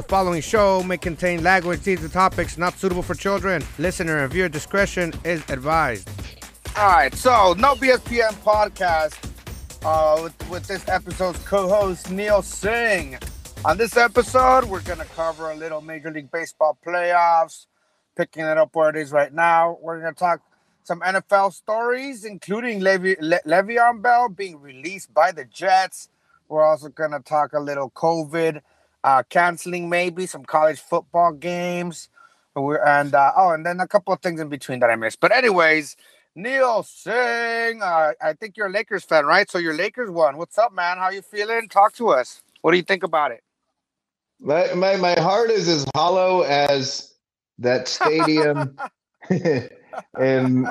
The following show may contain language, themes, and topics not suitable for children. Listener and viewer discretion is advised. All right, so no BSPN podcast uh, with, with this episode's co-host Neil Singh. On this episode, we're gonna cover a little Major League Baseball playoffs, picking it up where it is right now. We're gonna talk some NFL stories, including Le'Veon, Le- Le'Veon Bell being released by the Jets. We're also gonna talk a little COVID uh, canceling maybe some college football games. And uh, oh, and then a couple of things in between that I missed. But anyways, Neil Singh, uh, I think you're a Lakers fan, right? So your Lakers won. What's up, man? How you feeling? Talk to us. What do you think about it? My my, my heart is as hollow as that stadium in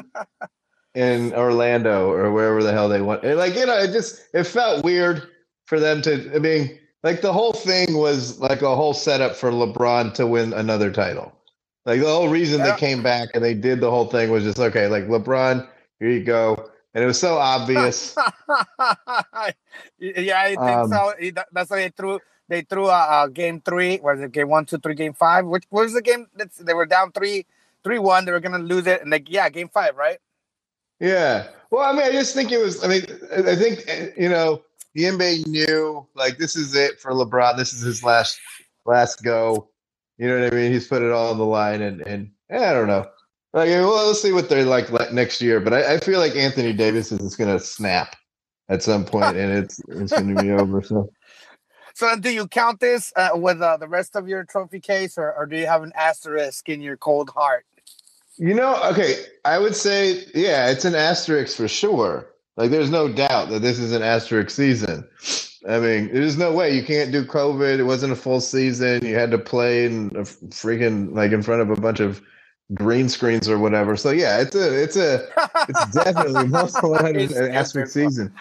in Orlando or wherever the hell they went. Like you know, it just it felt weird for them to. I mean, like the whole thing was like a whole setup for LeBron to win another title. Like the whole reason yeah. they came back and they did the whole thing was just okay. Like LeBron, here you go, and it was so obvious. yeah, I think um, so. That's why they threw they threw a, a, game three. Was it game one, two, three, game five? Which was the game? That's, they were down three, three one. They were gonna lose it, and like yeah, game five, right? Yeah. Well, I mean, I just think it was. I mean, I think you know the NBA knew like this is it for LeBron. This is his last last go. You know what I mean? He's put it all on the line, and and I don't know. Like, well, let's see what they're like next year. But I, I feel like Anthony Davis is going to snap at some point, and it's it's going to be over. So. So, do you count this uh, with uh, the rest of your trophy case, or, or do you have an asterisk in your cold heart? You know, okay, I would say, yeah, it's an asterisk for sure. Like, there's no doubt that this is an asterisk season. I mean, there's no way you can't do COVID. It wasn't a full season. You had to play in a freaking like in front of a bunch of green screens or whatever. So yeah, it's a it's a it's definitely most 100 asterisk season.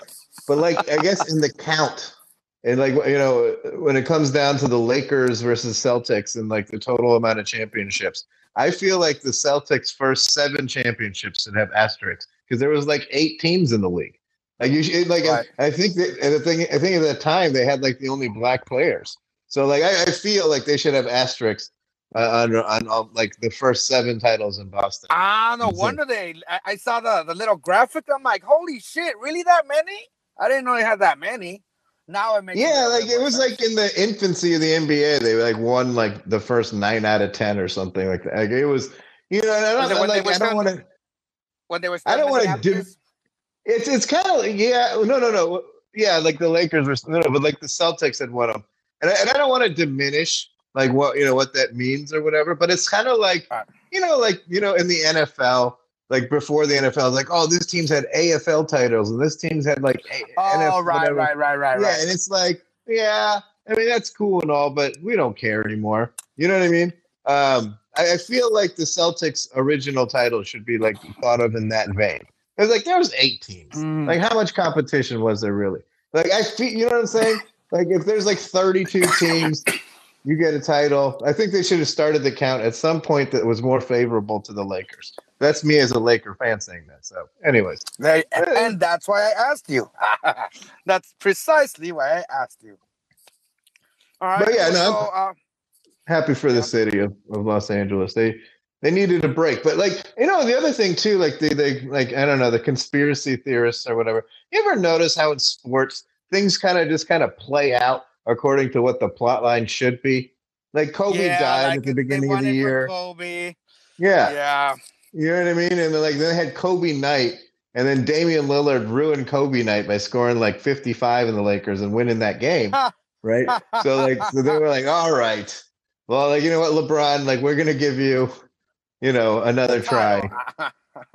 But like I guess in the count and like you know when it comes down to the Lakers versus Celtics and like the total amount of championships, I feel like the Celtics' first seven championships should have asterisks because there was like eight teams in the league. Like you, like right. I, I, think that the thing, I think at that time they had like the only black players. So like I, I feel like they should have asterisks uh, on, on, on like the first seven titles in Boston. Ah, no wonder they. I, I, saw the the little graphic. I'm like, holy shit, really that many? I didn't know they had that many. Now it makes yeah, like it was sense. like in the infancy of the NBA, they like won like the first nine out of ten or something like that. Like it was, you know, I don't, like, I don't want to when they were. I don't want to do. It's it's kind of yeah no no no. Yeah like the Lakers were no, no but like the Celtics had won them and I, and I don't want to diminish like what you know what that means or whatever but it's kind of like you know like you know in the NFL like before the NFL like oh this team's had AFL titles and this team's had like oh NFL, right, right right right yeah right. and it's like yeah I mean that's cool and all but we don't care anymore. You know what I mean? Um I, I feel like the Celtics' original title should be like thought of in that vein. It's like there was eight teams. Mm. Like how much competition was there really? Like I feel, you know what I'm saying? Like if there's like 32 teams, you get a title. I think they should have started the count at some point that was more favorable to the Lakers. That's me as a Laker fan saying that. So, anyways, they, and that's why I asked you. that's precisely why I asked you. All right. But yeah, so, no. Uh, happy for the city of, of Los Angeles. They they needed a break. But like, you know, the other thing too, like they they like I don't know, the conspiracy theorists or whatever. You ever notice how in sports things kind of just kind of play out according to what the plot line should be? Like Kobe yeah, died like at the beginning of the year. Kobe. Yeah. Yeah. You know what I mean? And then like they had Kobe night. And then Damian Lillard ruined Kobe night by scoring like 55 in the Lakers and winning that game. right. so like so they were like, all right well, like you know what, LeBron, like we're gonna give you, you know, another try.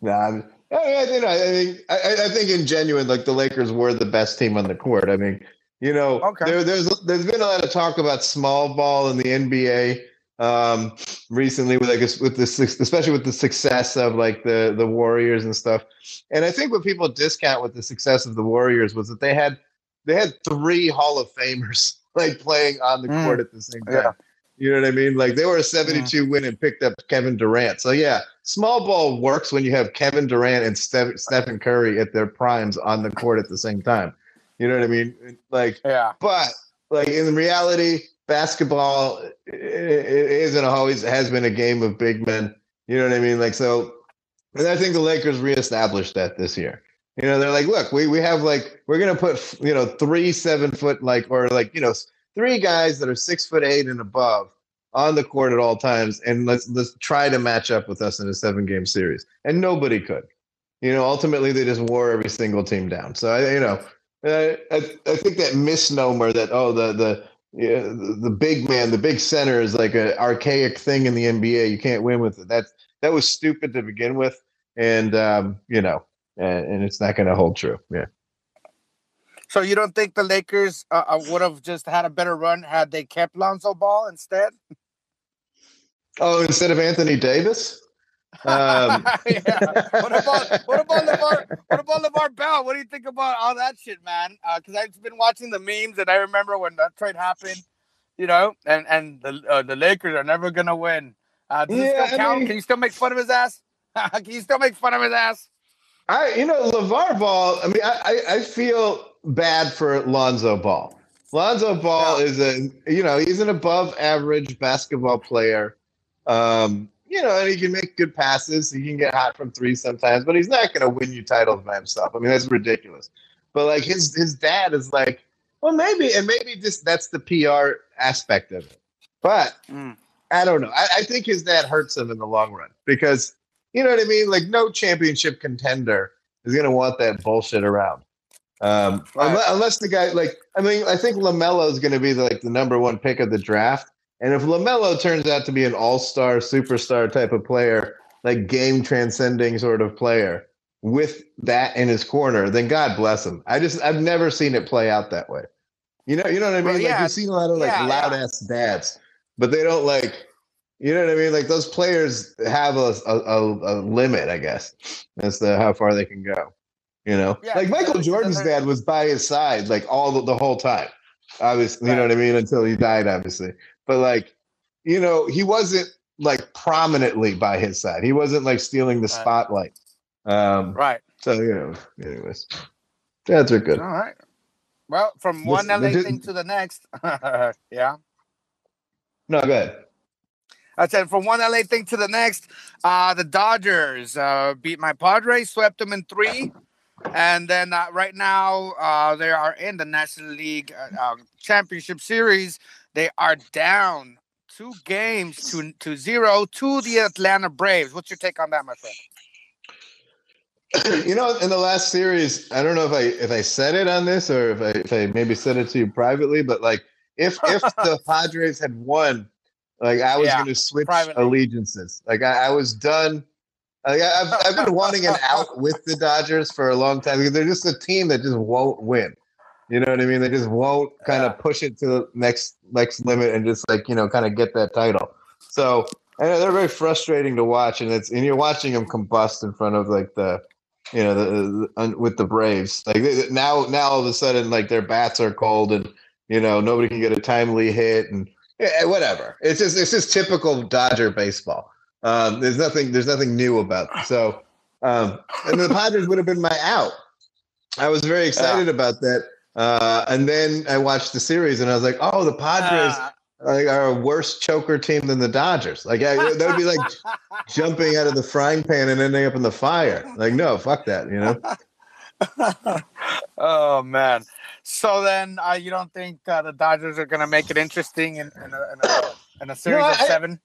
nah, I, you know, I think I, I, think in genuine, like the Lakers were the best team on the court. I mean, you know, okay. there, there's there's been a lot of talk about small ball in the NBA um, recently, with like with this, especially with the success of like the the Warriors and stuff. And I think what people discount with the success of the Warriors was that they had they had three Hall of Famers like playing on the mm. court at the same time. Yeah. You know what I mean? Like they were a 72 mm. win and picked up Kevin Durant. So yeah, small ball works when you have Kevin Durant and Steph- Stephen Curry at their primes on the court at the same time. You know what I mean? Like yeah. But like in reality, basketball isn't always has been a game of big men. You know what I mean? Like so, and I think the Lakers reestablished that this year. You know, they're like, look, we we have like we're gonna put you know three seven foot like or like you know three guys that are six foot eight and above on the court at all times, and let's let's try to match up with us in a seven game series. And nobody could. You know, ultimately they just wore every single team down. So I, you know, I, I, think that misnomer that oh the the the, the big man, the big center is like an archaic thing in the NBA. You can't win with it. That's that was stupid to begin with, and um, you know, and, and it's not going to hold true. Yeah. So you don't think the Lakers uh, uh would have just had a better run had they kept Lonzo Ball instead? Oh, instead of Anthony Davis. Um. yeah. What about what about LeVar? What about LeVar Bell? What do you think about all that shit, man? Because uh, I've been watching the memes, and I remember when that trade happened. You know, and and the uh, the Lakers are never gonna win. Uh, does yeah, still count? Mean, Can you still make fun of his ass? Can you still make fun of his ass? I, you know, LeVar Ball. I mean, I, I feel bad for Lonzo Ball. Lonzo Ball is a, you know, he's an above average basketball player. Um, you know, and he can make good passes. He can get hot from three sometimes, but he's not going to win you titles by himself. I mean, that's ridiculous. But like his his dad is like, well, maybe, and maybe just that's the PR aspect of it. But mm. I don't know. I, I think his dad hurts him in the long run because you know what I mean. Like, no championship contender is going to want that bullshit around. Um, unless, unless, the guy, like, I mean, I think LaMelo is going to be the, like the number one pick of the draft. And if LaMelo turns out to be an all star, superstar type of player, like game transcending sort of player with that in his corner, then God bless him. I just, I've never seen it play out that way. You know, you know what I mean? Well, yeah. Like you've seen a lot of like yeah, loud ass dads, but they don't like, you know what I mean? Like those players have a, a, a limit, I guess, as to how far they can go. You know, yeah, like Michael Jordan's dad was by his side like all the, the whole time. Obviously, right. you know what I mean? Until he died, obviously but like, you know, he wasn't like prominently by his side. He wasn't like stealing the spotlight. Um, right. So you know, anyways, dads are good. All right. Well, from one LA thing to the next, yeah. No, go I said from one LA thing to the next. Uh, the Dodgers uh, beat my Padres, swept them in three, and then uh, right now uh, they are in the National League uh, uh, Championship Series. They are down two games to to zero to the Atlanta Braves. What's your take on that, my friend? You know, in the last series, I don't know if I if I said it on this or if I if I maybe said it to you privately, but like if if the Padres had won, like I was yeah, going to switch privately. allegiances. Like I, I was done. Like I, have I've been wanting an out with the Dodgers for a long time. They're just a team that just won't win. You know what I mean? They just won't kind of push it to the next next limit and just like you know kind of get that title. So and they're very frustrating to watch, and it's and you're watching them combust in front of like the you know the, the with the Braves. Like they, now now all of a sudden like their bats are cold and you know nobody can get a timely hit and yeah, whatever. It's just it's just typical Dodger baseball. Um, there's nothing there's nothing new about it. So um, and the Padres would have been my out. I was very excited yeah. about that. Uh, and then I watched the series and I was like, oh, the Padres uh, are a worse choker team than the Dodgers. Like I, that would be like jumping out of the frying pan and ending up in the fire. Like, no, fuck that, you know? oh man. So then uh, you don't think uh, the Dodgers are going to make it interesting in, in, a, in, a, in a, series no, of I, seven?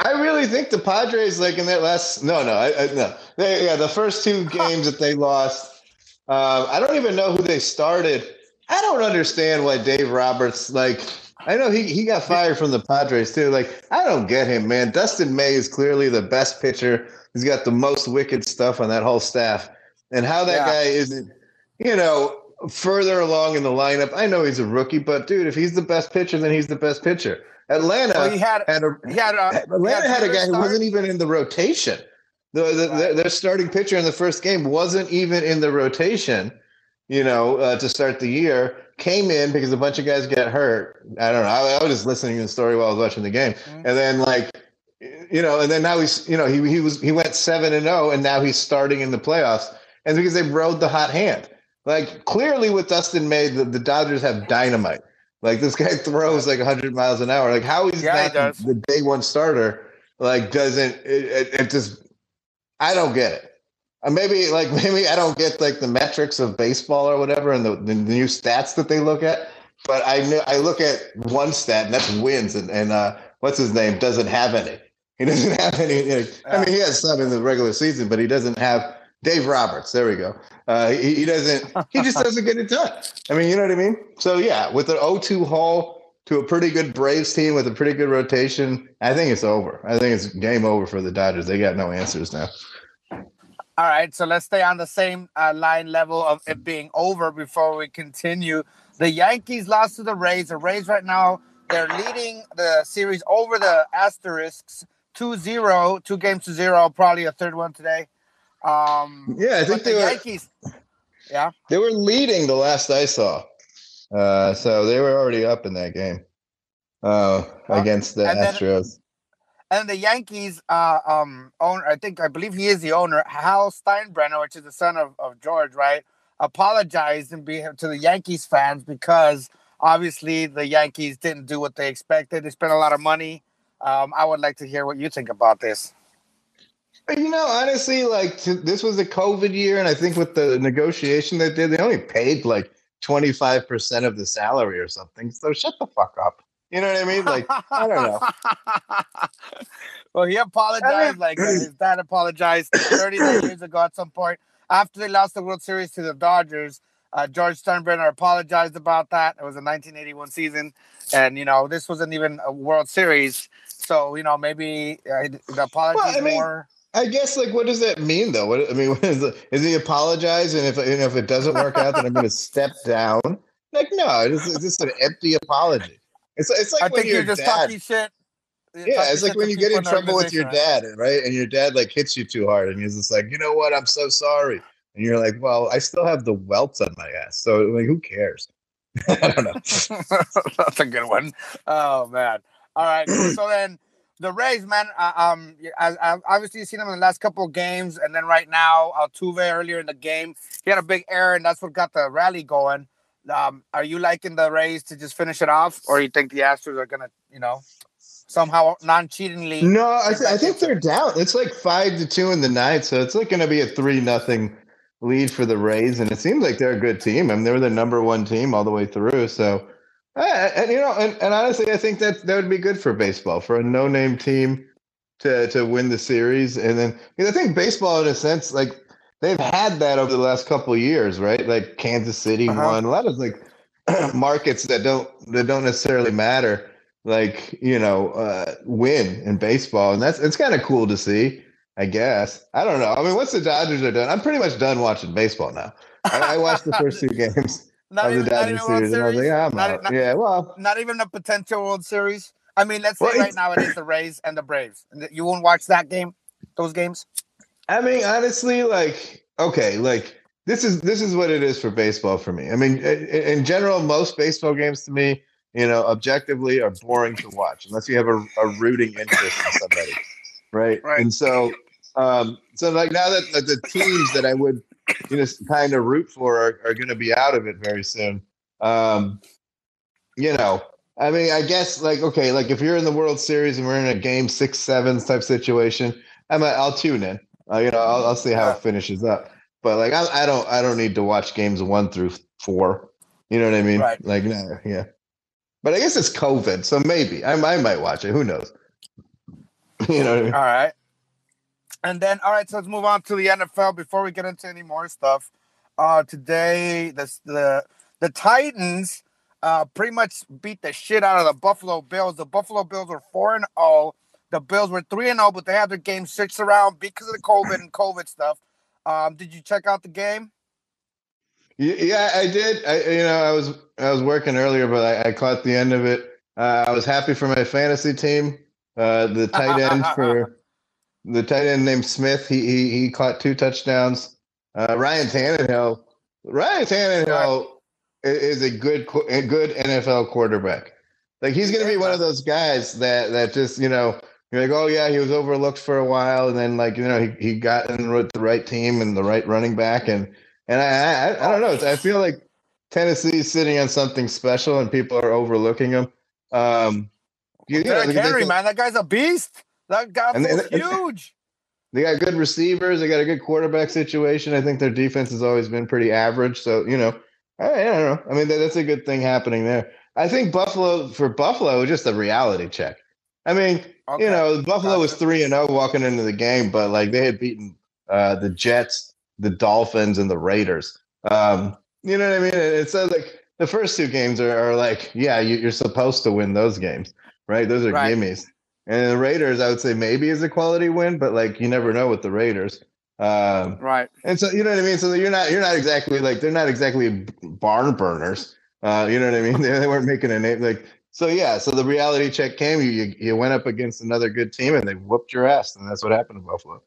I really think the Padres, like in that last, no, no, I, I, no, they, yeah, the first two games that they lost, uh, I don't even know who they started. I don't understand why Dave Roberts like. I know he, he got fired from the Padres too. Like I don't get him, man. Dustin May is clearly the best pitcher. He's got the most wicked stuff on that whole staff, and how that yeah. guy isn't, you know, further along in the lineup. I know he's a rookie, but dude, if he's the best pitcher, then he's the best pitcher. Atlanta well, he had, had a he had a, Atlanta had, had a guy who wasn't even in the rotation. The, the, right. their starting pitcher in the first game wasn't even in the rotation, you know, uh, to start the year. Came in because a bunch of guys get hurt. I don't know. I, I was just listening to the story while I was watching the game, mm-hmm. and then like, you know, and then now he's, you know, he he was he went seven and zero, oh, and now he's starting in the playoffs, and because they rode the hot hand. Like clearly with Dustin May, the, the Dodgers have dynamite. Like this guy throws like 100 miles an hour. Like how he's yeah, not he the day one starter, like doesn't it, it, it just I don't get it. Uh, maybe like maybe I don't get like the metrics of baseball or whatever and the, the new stats that they look at. But I know I look at one stat and that's wins and and uh, what's his name doesn't have any. He doesn't have any. You know, I mean, he has some in the regular season, but he doesn't have Dave Roberts. There we go. Uh, he, he, doesn't. He just doesn't get it done. I mean, you know what I mean. So yeah, with an 0-2 haul to a pretty good Braves team with a pretty good rotation, I think it's over. I think it's game over for the Dodgers. They got no answers now. All right, so let's stay on the same uh, line level of it being over before we continue. The Yankees lost to the Rays. The Rays right now they're leading the series over the Asterisks 2-0, two games to zero. Probably a third one today. Um, yeah, I think the were, Yankees. Yeah, they were leading the last I saw, uh, so they were already up in that game uh, against the and Astros. Then, and the Yankees uh, um, owner, I think, I believe he is the owner, Hal Steinbrenner, which is the son of, of George, right? Apologized and be to the Yankees fans because obviously the Yankees didn't do what they expected. They spent a lot of money. Um, I would like to hear what you think about this. You know, honestly, like to, this was a COVID year, and I think with the negotiation they did, they only paid like twenty five percent of the salary or something. So shut the fuck up. You know what I mean? Like, I don't know. well, he apologized. like his dad apologized 30 years ago at some point after they lost the World Series to the Dodgers. Uh, George Steinbrenner apologized about that. It was a 1981 season, and you know this wasn't even a World Series, so you know maybe uh, the apology well, I mean, more. I guess like what does that mean though? What I mean, what is, it, is he apologize and if and if it doesn't work out, then I'm going to step down? Like no, it's, it's just an empty apology. It's it's like I when your you're just dad, talking shit. Yeah, it's like when you get in trouble with your dad, right? And your dad like hits you too hard, and he's just like, you know what? I'm so sorry. And you're like, well, I still have the welts on my ass, so like, who cares? I don't know. That's a good one. Oh man. All right. so then the Rays, man. Uh, um, I, I obviously seen them in the last couple of games, and then right now Altuve earlier in the game, he had a big error, and that's what got the rally going. Um, are you liking the Rays to just finish it off, or you think the Astros are gonna, you know, somehow non-cheatingly? No, I, th- I think they're down. It's like five to two in the night, so it's like going to be a three nothing lead for the Rays, and it seems like they're a good team. I mean, they were the number one team all the way through. So, and you know, and, and honestly, I think that that would be good for baseball for a no-name team to to win the series, and then I think baseball, in a sense, like they've had that over the last couple years, right? Like Kansas City uh-huh. won a lot of like markets that don't that don't necessarily matter, like you know, uh, win in baseball, and that's it's kind of cool to see. I guess I don't know. I mean, once the Dodgers are done, I'm pretty much done watching baseball now. I, I watched the first two games not even, the Dodgers series, and I like, yeah, not. Not, yeah, well, not even a potential World Series. I mean, let's say well, right now it is the Rays and the Braves. You won't watch that game, those games. I mean, honestly, like okay, like this is this is what it is for baseball for me. I mean, in general, most baseball games to me, you know, objectively are boring to watch unless you have a, a rooting interest in somebody, right? Right. And so, um, so like now that the teams that I would, you know, kind of root for are, are going to be out of it very soon. Um, you know, I mean, I guess like okay, like if you're in the World Series and we're in a game six, seven type situation, I'm a, I'll tune in. Uh, you know, I'll, I'll, see how it finishes up. But like, I, I, don't, I don't need to watch games one through four. You know what I mean? Right. Like, no, yeah. But I guess it's COVID, so maybe I, I might watch it. Who knows? you know. I mean? All right. And then, all right, so let's move on to the NFL before we get into any more stuff. Uh, today, the the the Titans uh, pretty much beat the shit out of the Buffalo Bills. The Buffalo Bills were four and zero. Oh. The Bills were three and zero, oh, but they had their game switched around because of the COVID and COVID stuff. Um, did you check out the game? Yeah, I did. I, you know, I was I was working earlier, but I, I caught the end of it. Uh, I was happy for my fantasy team. Uh, the tight end for the tight end named Smith. He he, he caught two touchdowns. Uh, Ryan Tannehill. Ryan Tannehill is a good a good NFL quarterback. Like he's going to be one of those guys that that just you know you're like, oh yeah, he was overlooked for a while, and then like you know he, he got in with the right team and the right running back, and and I I, I don't know. I feel like Tennessee's sitting on something special, and people are overlooking them. Um, you, you know, man, that guy's a beast. That is huge. They got good receivers. They got a good quarterback situation. I think their defense has always been pretty average. So you know, I, I don't know. I mean, that, that's a good thing happening there. I think Buffalo for Buffalo just a reality check. I mean, okay. you know, Buffalo was three and zero oh walking into the game, but like they had beaten uh, the Jets, the Dolphins, and the Raiders. Um, you know what I mean? It's so like the first two games are, are like, yeah, you, are supposed to win those games, right? Those are right. gimmies. And the Raiders, I would say maybe is a quality win, but like you never know with the Raiders. Um, right. And so you know what I mean. So you're not you're not exactly like they're not exactly barn burners. Uh, you know what I mean? They, they weren't making a name like so. Yeah. So the reality check came. You, you you went up against another good team and they whooped your ass, and that's what happened to Buffalo.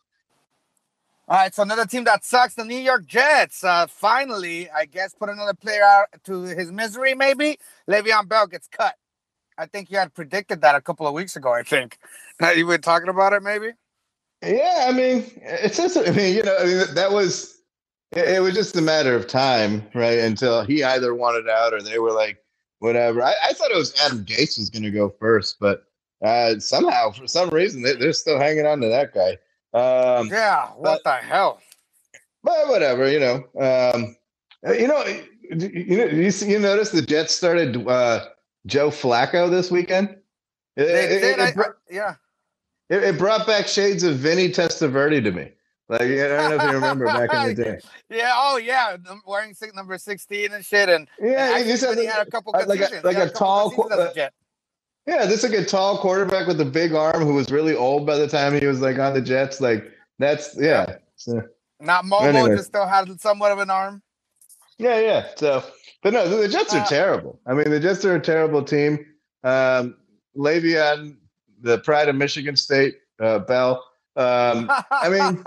All right, so another team that sucks, the New York Jets. Uh, finally, I guess, put another player out to his misery. Maybe Le'Veon Bell gets cut. I think you had predicted that a couple of weeks ago. I think you were talking about it, maybe. Yeah, I mean, it's just. I mean, you know, I mean, that was. It, it was just a matter of time, right? Until he either wanted out or they were like, whatever. I, I thought it was Adam Gase was going to go first, but uh, somehow, for some reason, they, are still hanging on to that guy. Um, yeah, what but, the hell? But whatever, you know. Um, you know, you know, you, you notice the Jets started uh, Joe Flacco this weekend. It, it, it, I, yeah. It, brought back shades of Vinny Testaverde to me. Like I don't know if you remember back in the day. Yeah. Oh yeah. Wearing number sixteen and shit. And yeah, and he said he had a couple like a, like a, a tall. Uh, yeah, this is like a tall quarterback with a big arm who was really old by the time he was like on the Jets. Like that's yeah. So, Not mobile, anyway. just still had somewhat of an arm. Yeah, yeah. So, but no, the Jets are uh, terrible. I mean, the Jets are a terrible team. Um, Le'Veon, the pride of Michigan State, uh, Bell. Um, I mean,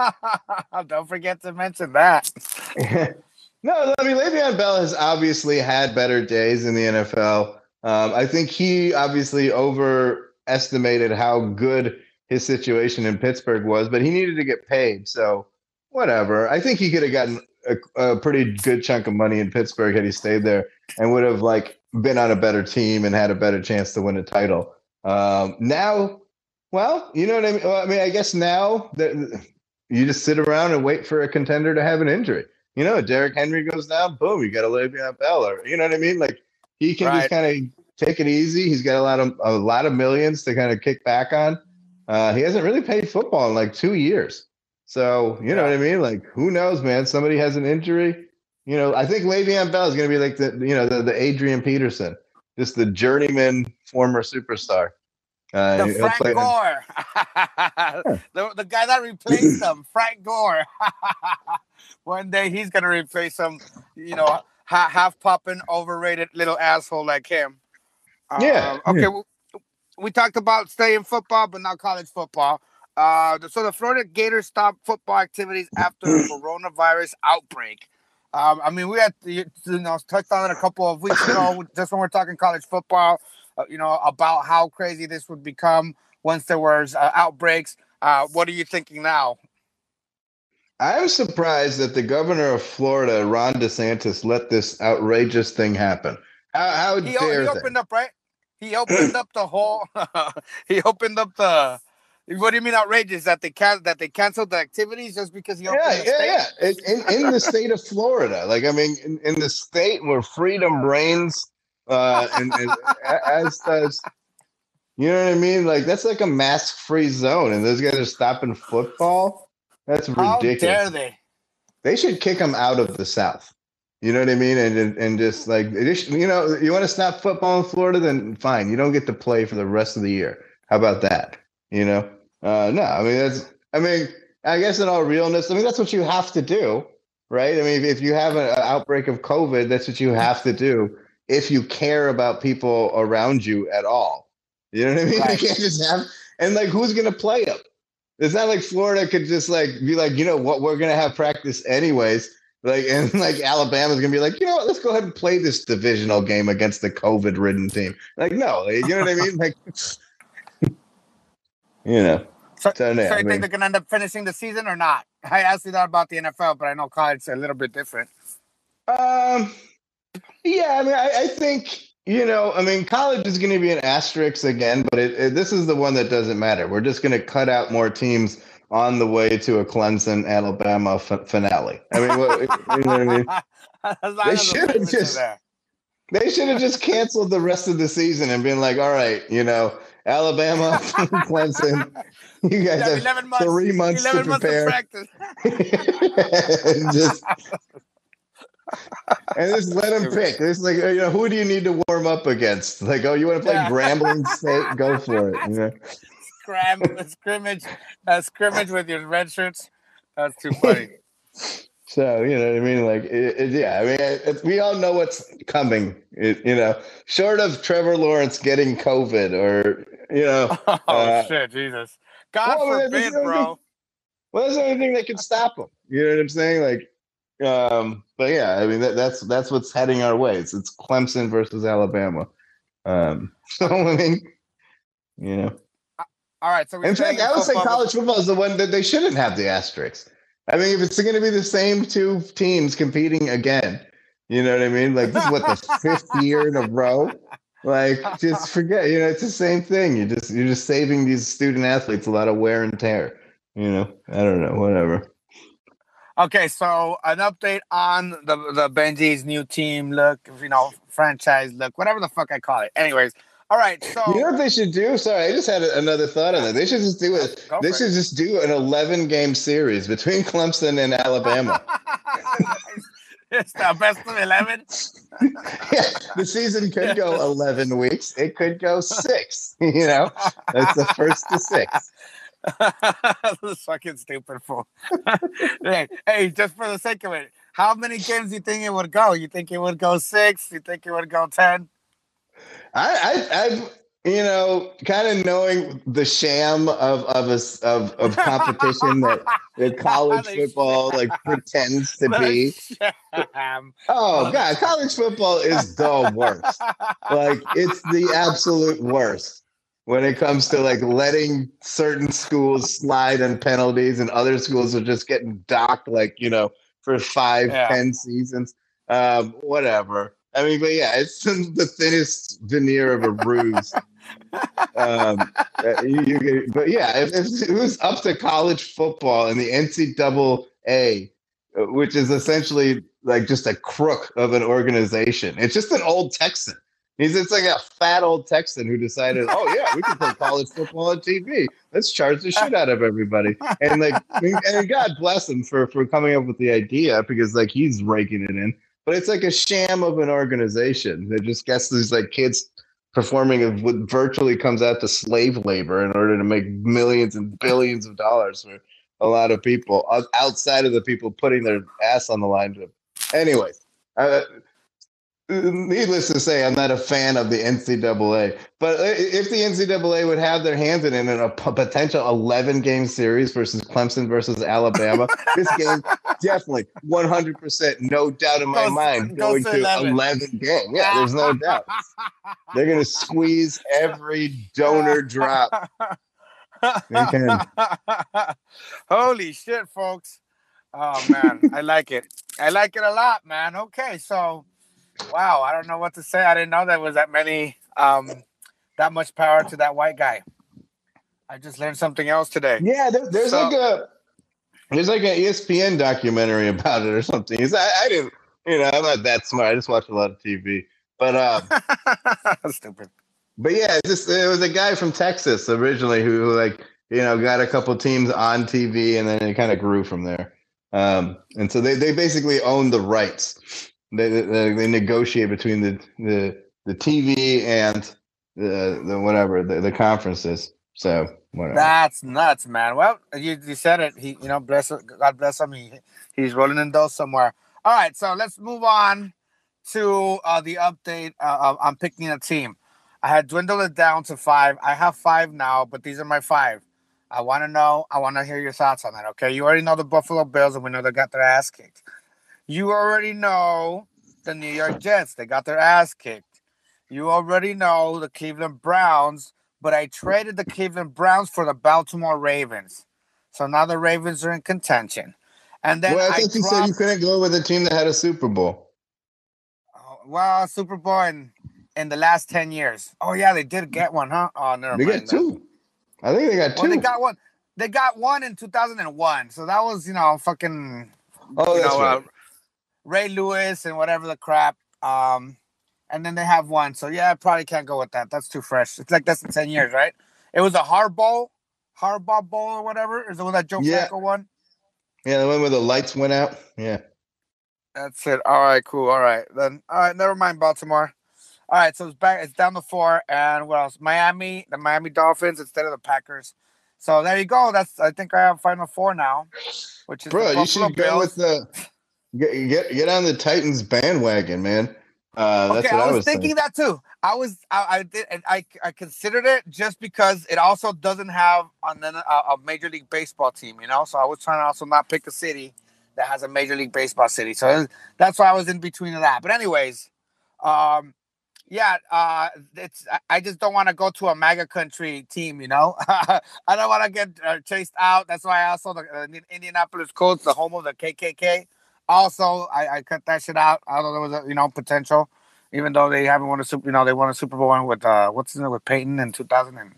don't forget to mention that. no, I mean, Le'Veon Bell has obviously had better days in the NFL. Um, I think he obviously overestimated how good his situation in Pittsburgh was, but he needed to get paid. So whatever. I think he could have gotten a, a, pretty good chunk of money in Pittsburgh had he stayed there and would have like been on a better team and had a better chance to win a title. Um, now, well, you know what I mean. Well, I mean, I guess now that you just sit around and wait for a contender to have an injury. You know, Derrick Henry goes down, boom, you got a Le'Veon Bell, or you know what I mean. Like he can right. just kind of take it easy. He's got a lot of a lot of millions to kind of kick back on. Uh, he hasn't really played football in like two years. So you know what I mean? Like who knows, man? Somebody has an injury. You know, I think Le'Veon Bell is going to be like the you know the, the Adrian Peterson, just the journeyman former superstar. Uh, the Frank Gore, the, the guy that replaced him, Frank Gore. One day he's gonna replace him. You know, half popping, overrated little asshole like him. Yeah. Um, okay. Yeah. We, we, talked about staying football, but not college football. Uh, so the Florida Gators stopped football activities after the coronavirus outbreak. Um, I mean, we had you know touched on it a couple of weeks ago, just when we're talking college football. Uh, you know about how crazy this would become once there was uh, outbreaks. Uh, what are you thinking now? I'm surprised that the governor of Florida, Ron DeSantis, let this outrageous thing happen. How, how he, dare he opened up right? He opened up the whole. he opened up the. What do you mean outrageous? That they can that they canceled the activities just because opened yeah, yeah, yeah. In, in the state of Florida, like I mean, in, in the state where freedom reigns, uh, and, and as does. You know what I mean? Like that's like a mask-free zone, and those guys are stopping football. That's ridiculous. How dare they? They should kick them out of the South. You know what I mean? And and just like you know, you want to stop football in Florida, then fine. You don't get to play for the rest of the year. How about that? You know? Uh, no, I mean that's. I mean, I guess in all realness, I mean that's what you have to do, right? I mean, if you have an outbreak of COVID, that's what you have to do if you care about people around you at all. You know what I mean? Right. You can't just have and like who's gonna play them? It's not like Florida could just like be like, you know what, we're gonna have practice anyways. Like and like Alabama's gonna be like, you know what, let's go ahead and play this divisional game against the COVID ridden team. Like, no, you know what I mean? Like you know. So, so, so you I mean, think they're gonna end up finishing the season or not? I asked you that about the NFL, but I know college is a little bit different. Um Yeah, I mean, I, I think you know, I mean, college is going to be an asterisk again, but it, it, this is the one that doesn't matter. We're just going to cut out more teams on the way to a Clemson Alabama f- finale. I mean, what, you know what I mean? they should have just they should have just canceled the rest of the season and been like, all right, you know, Alabama, Clemson, you guys have, have months, three months to prepare. Months just and just let them pick. It's like, you know, who do you need to warm up against? Like, oh, you want to play yeah. Grambling State? Go for it. You know? Scrimmage, uh, scrimmage with your red shirts. That's too funny. So you know what I mean? Like, it, it, yeah, I mean, it, we all know what's coming. you know, short of Trevor Lawrence getting COVID or you know, oh uh, shit, Jesus, God well, forbid, bro. well, that's the only thing that can stop him. You know what I'm saying? Like, um, but yeah, I mean, that, that's that's what's heading our way. It's, it's Clemson versus Alabama. Um, so I mean, you know. All right. So in fact, I would say college football is the one that they shouldn't have the asterisk. I mean, if it's going to be the same two teams competing again, you know what I mean? Like this is what the fifth year in a row. Like, just forget. You know, it's the same thing. You just you're just saving these student athletes a lot of wear and tear. You know, I don't know, whatever. Okay, so an update on the the Benji's new team look, you know, franchise look, whatever the fuck I call it. Anyways, all right, so you know what they should do? Sorry, I just had another thought on that. They should just do it. They should just do an eleven game series between Clemson and Alabama. it's the best of eleven. yeah, the season could go eleven weeks. It could go six. You know, that's the first to six. this fucking stupid fool. hey, hey, just for the sake of it, how many games do you think it would go? You think it would go six? You think it would go ten? I, I, I've, you know, kind of knowing the sham of of a, of, of competition that, that college football like pretends to be. Oh god, college football is the worst. like it's the absolute worst when it comes to like letting certain schools slide on penalties and other schools are just getting docked like you know for five, yeah. ten seasons. Um, whatever. I mean, but yeah, it's the thinnest veneer of a ruse. um, you, you, but yeah, if, if, it was up to college football and the NCAA, which is essentially like just a crook of an organization, it's just an old Texan. He's it's like a fat old Texan who decided, oh yeah, we can play college football on TV. Let's charge the shit out of everybody. And like, and God bless him for for coming up with the idea because like he's raking it in but it's like a sham of an organization that just gets these like kids performing of what virtually comes out to slave labor in order to make millions and billions of dollars for a lot of people outside of the people putting their ass on the line. To, Anyways, uh, needless to say, I'm not a fan of the NCAA. But if the NCAA would have their hands in it in a potential 11 game series versus Clemson versus Alabama, this game definitely 100%, no doubt in my mind, go going to 11. 11 game. Yeah, there's no doubt. They're going to squeeze every donor drop. They can. Holy shit, folks. Oh, man. I like it. I like it a lot, man. Okay, so Wow, I don't know what to say. I didn't know there was that many, um, that much power to that white guy. I just learned something else today. Yeah, there, there's so, like a there's like an ESPN documentary about it or something. I, I didn't, you know, I'm not that smart. I just watch a lot of TV, but um, stupid. But yeah, it's just it was a guy from Texas originally who like you know got a couple teams on TV and then it kind of grew from there. Um, and so they, they basically own the rights they, they, they negotiate between the, the the TV and the the whatever the, the conferences. So whatever. That's nuts, man. Well, you, you said it. He you know bless God bless him. He, he's rolling in those somewhere. All right, so let's move on to uh, the update. Uh, I'm picking a team. I had dwindled it down to five. I have five now, but these are my five. I want to know. I want to hear your thoughts on that. Okay, you already know the Buffalo Bills, and we know they got their ass kicked. You already know the New York Jets. They got their ass kicked. You already know the Cleveland Browns, but I traded the Cleveland Browns for the Baltimore Ravens. So now the Ravens are in contention. And then well, I thought I you said you couldn't go with a team that had a Super Bowl. Oh, well, Super Bowl in in the last ten years. Oh yeah, they did get one, huh? Oh, never They mind. got two. I think they got two. Well, they got one. They got one in 2001. So that was, you know, fucking oh, you that's know, right. uh, Ray Lewis and whatever the crap. Um, and then they have one. So yeah, I probably can't go with that. That's too fresh. It's like that's in 10 years, right? It was a Harbaugh, Harbaugh Bowl or whatever. Is the one that Joe Yeah. Flacco one? yeah, the one where the lights went out. Yeah. That's it. All right, cool. All right, then. All right, never mind Baltimore. All right, so it's back. It's down to four, and what else? Miami, the Miami Dolphins instead of the Packers. So there you go. That's I think I have final four now, which is Bro, the you should go Bills. with the get get get on the Titans bandwagon, man. Uh, that's okay, what I I was, was thinking that too. I was, I, I did, and I, I considered it just because it also doesn't have on a, a major league baseball team, you know. So I was trying to also not pick a city that has a major league baseball city. So that's why I was in between of that. But anyways, um, yeah, uh, it's I- just don't want to go to a MAGA country team, you know. I don't want to get uh, chased out. That's why I also the uh, Indianapolis Colts, the home of the KKK. Also, I, I cut that shit out. I thought there was a you know potential, even though they haven't won a super. You know, they won a Super Bowl one with uh, what's his name with Peyton in two thousand and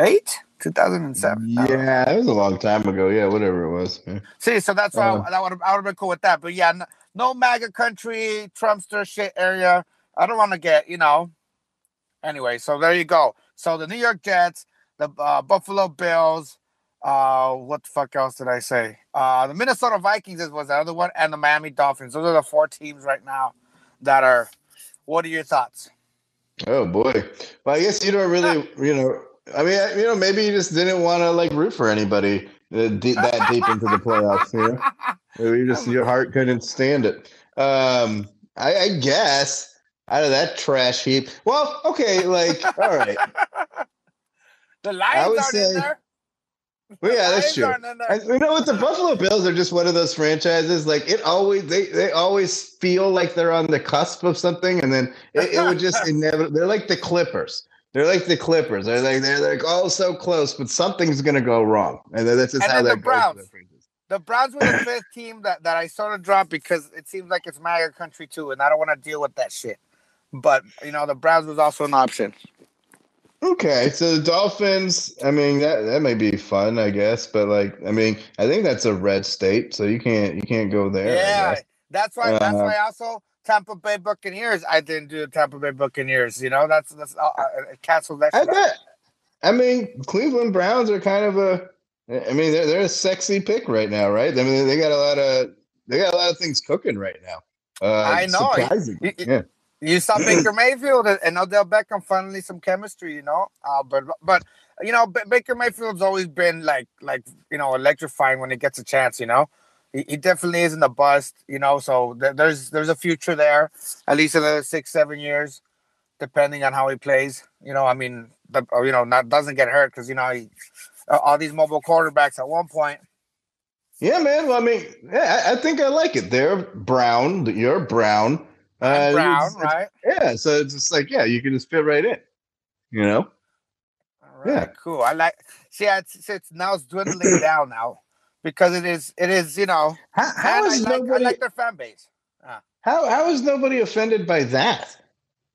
eight, two thousand and seven. Yeah, it was a long time ago. Yeah, whatever it was. man. See, so that's why Uh. I, that would I would have been cool with that. But yeah, no, no MAGA country, Trumpster shit area. I don't want to get you know. Anyway, so there you go. So the New York Jets, the uh, Buffalo Bills. Uh, what the fuck else did I say? Uh, the Minnesota Vikings is- was the other one, and the Miami Dolphins. Those are the four teams right now that are. What are your thoughts? Oh boy. Well, I guess you don't really, you know. I mean, you know, maybe you just didn't want to like root for anybody uh, deep, that deep into the playoffs. You know, maybe you just your heart couldn't stand it. Um, I, I guess out of that trash heap. Well, okay, like all right. The Lions would aren't in say- there. Well, yeah, that's true. aren't in there. And you know what? The Buffalo Bills are just one of those franchises. Like it always, they they always feel like they're on the cusp of something, and then it, it would just inevitably. They're like the Clippers. They're like the Clippers. They're like they're like all so close, but something's gonna go wrong, and then that's just And how the that goes. Browns. for that franchise. The Browns were the fifth team that, that I sort of dropped because it seems like it's MAGA country too, and I don't want to deal with that shit. But you know, the Browns was also an option. Okay, so the Dolphins. I mean, that that may be fun, I guess, but like, I mean, I think that's a red state, so you can't you can't go there. Yeah, that's why. that's Uh, why also Tampa Bay Buccaneers. I didn't do the Tampa Bay Buccaneers. You know, that's that's uh, uh, it cancels that. I bet. I mean, Cleveland Browns are kind of a. I mean, they're they're a sexy pick right now, right? I mean, they got a lot of they got a lot of things cooking right now. Uh, I know. Surprisingly, You- yeah. You saw Baker Mayfield and Odell Beckham finally some chemistry, you know. Uh, but but you know B- Baker Mayfield's always been like like you know electrifying when he gets a chance, you know. He, he definitely isn't a bust, you know. So th- there's there's a future there, at least another six seven years, depending on how he plays. You know, I mean, the, you know, not doesn't get hurt because you know he, uh, all these mobile quarterbacks at one point. Yeah, man. Well, I mean, yeah, I, I think I like it. They're brown. You're brown. Uh, Brown, it's- it's- right? Yeah, so it's just like yeah, you can just fit right in. You know. All right, Yeah. cool. I like. See, it's, it's now it's dwindling down now because it is it is you know. How, how and I is like, I like their fan base. How how is nobody offended by that?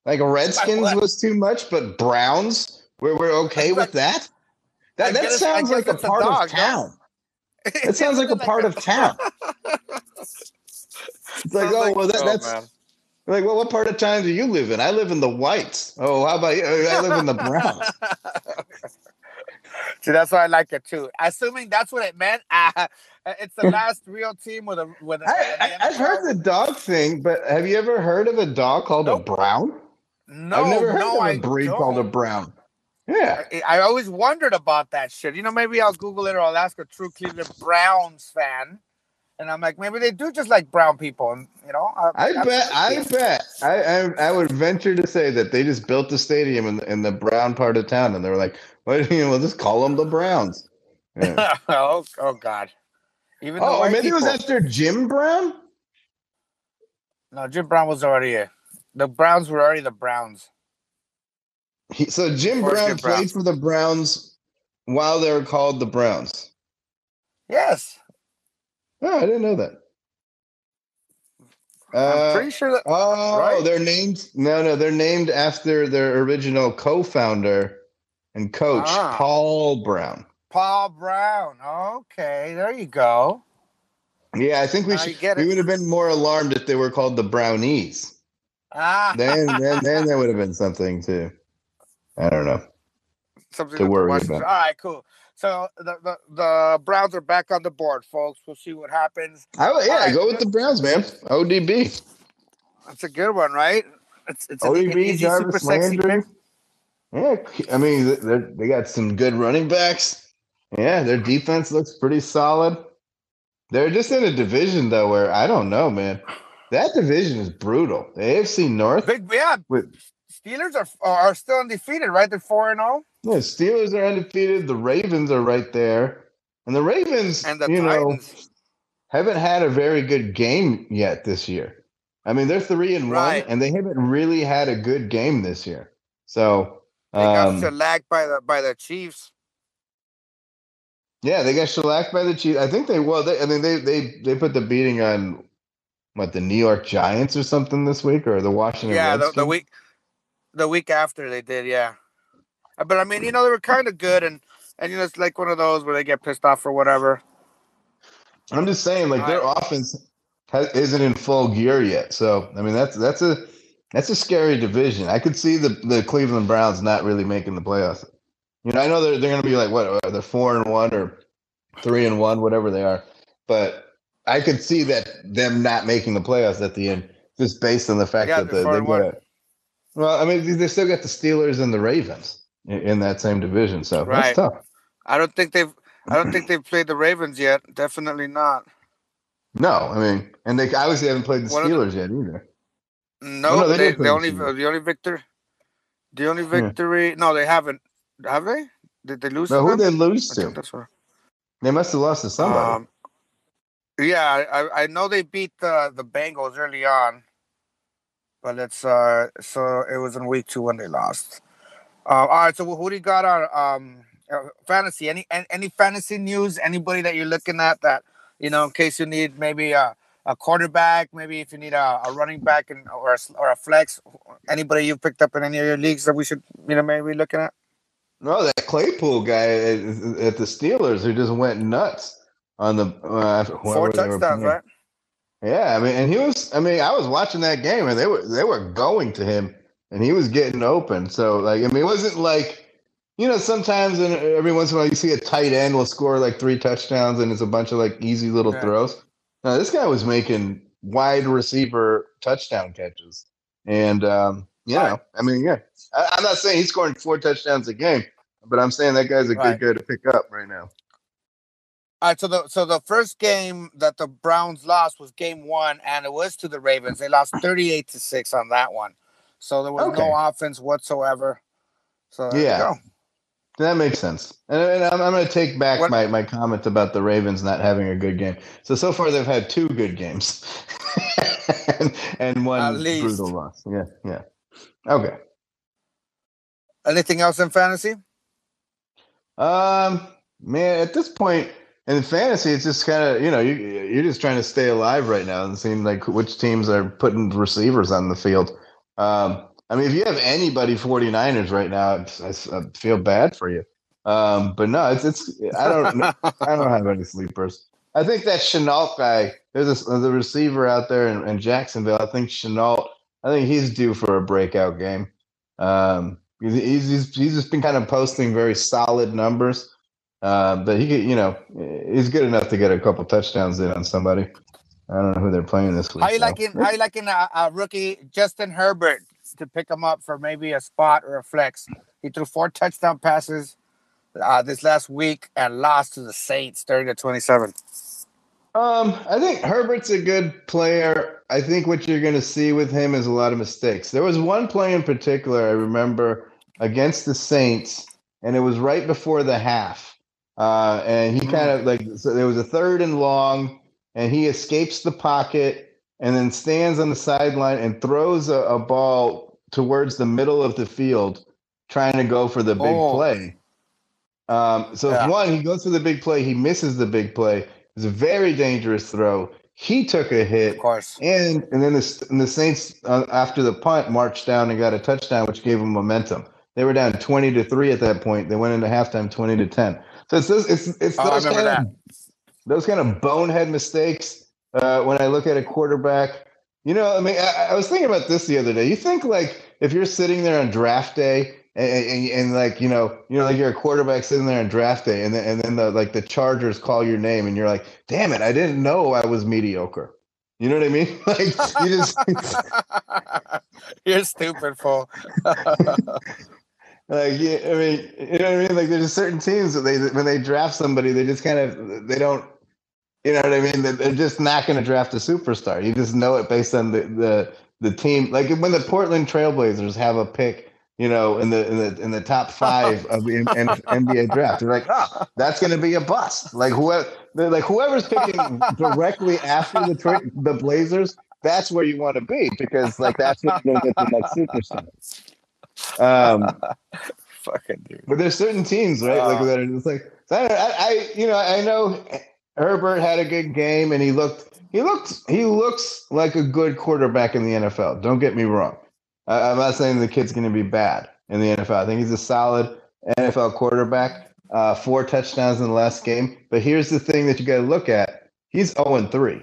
Like Redskins was too much, but Browns we're we're okay It's with that. That that guess- sounds like a it's a part dog, of town. It sounds like a part of town. It's like, oh well, that, that's like, well, what part of town do you live in? I live in the whites. Oh, how about you? I live in the browns. See, that's why I like it too. Assuming that's what it meant. Uh, it's the last real team with a with. A, I, I, I've heard the dog thing, but have you ever heard of a dog called Nope. a brown? No, I've never heard no, of a I breed don't. called a brown. Yeah. I, I always wondered about that shit. You know, maybe I'll Google it or I'll ask a true Cleveland Browns fan, and I'm like, maybe they do just like brown people, and you know, I that's- bet. I bet. I, I I would venture to say that they just built the stadium in the, in the brown part of town, and they were like, "Well, you know, we'll just call them the Browns." Yeah. oh, oh God. Even oh, maybe it was people- after Jim Brown. No, Jim Brown was already a, the Browns were already the Browns. He, so Jim Brown Jim Brown. played for the Browns while they were called the Browns. Yes. Oh, I didn't know that. I'm pretty sure that. Oh, right? they're named. No, no, they're named after their original co-founder and coach, ah. Paul Brown. Paul Brown. Okay, there you go. Yeah, I think we should. We would have been more alarmed if they were called the Brownies. Ah, then then then there would have been something too. I don't know. Something to worry about. All right, cool. So the, the, the Browns are back on the board, folks. We'll see what happens. I, yeah, right. go with the Browns, man. ODB. That's a good one, right? It's, it's ODB, an easy, Jarvis Landry. Yeah, I mean they got some good running backs. Yeah, their defense looks pretty solid. They're just in a division though where I don't know, man. That division is brutal. The AFC North. Big, yeah. With, Steelers are are still undefeated, right? They're four and zero. Yeah, Steelers are undefeated. The Ravens are right there, and the Ravens, and the you Titans. know, haven't had a very good game yet this year. I mean, they're three and right. one, and they haven't really had a good game this year. So they um, got shellacked by the by the Chiefs. Yeah, they got shellacked by the Chiefs. I think they well. They, I mean, they they they put the beating on what the New York Giants or something this week, or the Washington. Yeah, the, the, week the week after they did. Yeah, but I mean, you know, they were kind of good, and and you know, it's like one of those where they get pissed off or whatever. I'm just saying, like their offense has, isn't in full gear yet. So I mean, that's that's a that's a scary division. I could see the the Cleveland Browns not really making the playoffs. You know, I know they're they're going to be like what they're four and one or three and one, whatever they are. But I could see that them not making the playoffs at the end, just based on the fact that the, they got. Well, I mean, they still got the Steelers and the Ravens in, that same division, so right. that's tough. I don't think they've. I don't think they've played the Ravens yet. Definitely not. No, I mean, and they obviously haven't played the Steelers the, yet either. No, oh, no they, they the only the only victor, the only victory. Yeah. No, they haven't. Have they? Did they lose? No, who they lose to? That's what... They must have lost to somebody. Um, yeah, I, I know they beat the the Bengals early on, but it's uh so it was in week two when they lost. Uh, all right, so who do you got on um uh, fantasy? Any any fantasy news? Anybody that you're looking at that you know in case you need maybe a, a quarterback, maybe if you need a, a running back and or a, or a flex, anybody you picked up in any of your leagues that we should you know maybe looking at? No, that Claypool guy at, at the Steelers who just went nuts on the uh, four touchdowns, right? Yeah, I mean, and he was. I mean, I was watching that game, and they were they were going to him, and he was getting open. So, like, I mean, it wasn't like you know, sometimes and every once in a while you see a tight end will score like three touchdowns, and it's a bunch of like easy little yeah. throws. Now, this guy was making wide receiver touchdown catches, and um, you right. know, I mean, yeah, I, am not saying he's scoring four touchdowns a game, but I'm saying that guy's a right. good guy to pick up right now. All right, so the so the first game that the Browns lost was game one, and it was to the Ravens. They lost thirty-eight to six on that one, so there was okay. no offense whatsoever. So yeah, that makes sense. And, and I'm, I'm going to take back what? my my comment about the Ravens not having a good game. So so far they've had two good games, and, and one brutal loss. Yeah, yeah. Okay. Anything else in fantasy? Um, man, at this point in fantasy, it's just kind of you know you you're just trying to stay alive right now and seeing like which teams are putting receivers on the field. Um, I mean, if you have anybody 49ers right now, I, I feel bad for you. Um, but no, it's it's I don't I don't have any sleepers. I think that Shenault guy. There's a, the receiver out there in, in, Jacksonville. I think Shenault, I think he's due for a breakout game. Um, he's, he's he's just been kind of posting very solid numbers. Uh, but he, you know, he's good enough to get a couple touchdowns in on somebody. I don't know who they're playing this week. How you liking? How you liking a, a, rookie Justin Herbert to pick him up for maybe a spot or a flex? He threw four touchdown passes uh, this last week and lost to the Saints, thirty to twenty-seven. Um, I think Herbert's a good player. I think what you're going to see with him is a lot of mistakes. There was one play in particular I remember against the Saints, and it was right before the half uh, and he mm-hmm. kind of like so there was a third and long, and he escapes the pocket and then stands on the sideline and throws a, a ball towards the middle of the field, trying to go for the big oh. play. Um, so yeah. one, he goes for the big play, he misses the big play. It's a very dangerous throw. He took a hit, of course, and and then the and the Saints uh, after the punt marched down and got a touchdown, which gave them momentum. They were down twenty to three at that point. They went into halftime twenty to ten. So it's those, it's it's Oh, those kind of those kind of bonehead mistakes uh, when I look at a quarterback. You know, I mean, I, I was thinking about this the other day. You think like if you're sitting there on draft day and, and, and like you know, you know, like you're a quarterback sitting there on draft day, and then and then the like the Chargers call your name, and you're like, damn it, I didn't know I was mediocre. You know what I mean? Like you just You're stupid, fool. like yeah, I mean, you know what I mean? Like there's certain teams that they when they draft somebody, they just kind of they don't you know what I mean? They're just not going to draft a superstar. You just know it based on the, the the team. Like when the Portland Trailblazers have a pick, you know, in the in the in the top five of the NBA draft, they're like, oh, that's going to be a bust. Like whoever, like whoever's picking directly after the tra- the Blazers, that's where you want to be because like that's when you're going to get the next superstar. Um, Fucking dude. but there's certain teams, right? like Uh. that are just like I, I, you know, I know Herbert had a good game, and he looked, he looked, he looks like a good quarterback in the NFL. Don't get me wrong. I, I'm not saying the kid's going to be bad in the NFL. I think he's a solid NFL quarterback. Uh, four touchdowns in the last game. But here's the thing that you got to look at: he's 0 and three.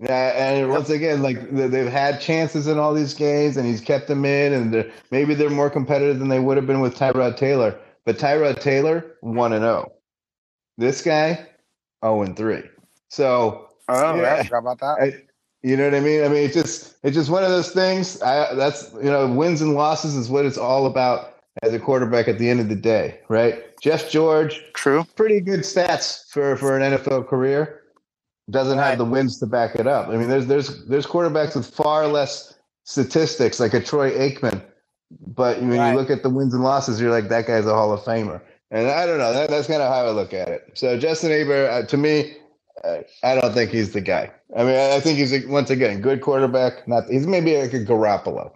Yeah, and once again, like they- they've had chances in all these games, and he's kept them in, and they're, maybe they're more competitive than they would have been with Tyrod Taylor. But Tyrod Taylor one and zero. This guy zero and three. So Oh, Yeah. I about that. I, you know what I mean? I mean, it's just it's just one of those things. I, that's you know, wins and losses is what it's all about as a quarterback at the end of the day, right? Jeff George, True. pretty good stats for for an NFL career. Doesn't have the wins to back it up. I mean, there's there's there's quarterbacks with far less statistics, like a Troy Aikman, but when Right. you look at the wins and losses, you're like that guy's a Hall of Famer. And I don't know. That, that's kind of how I look at it. So Justin Herbert, uh, to me, uh, I don't think he's the guy. I mean, I think he's a, once again good quarterback. Not he's maybe like a Garoppolo,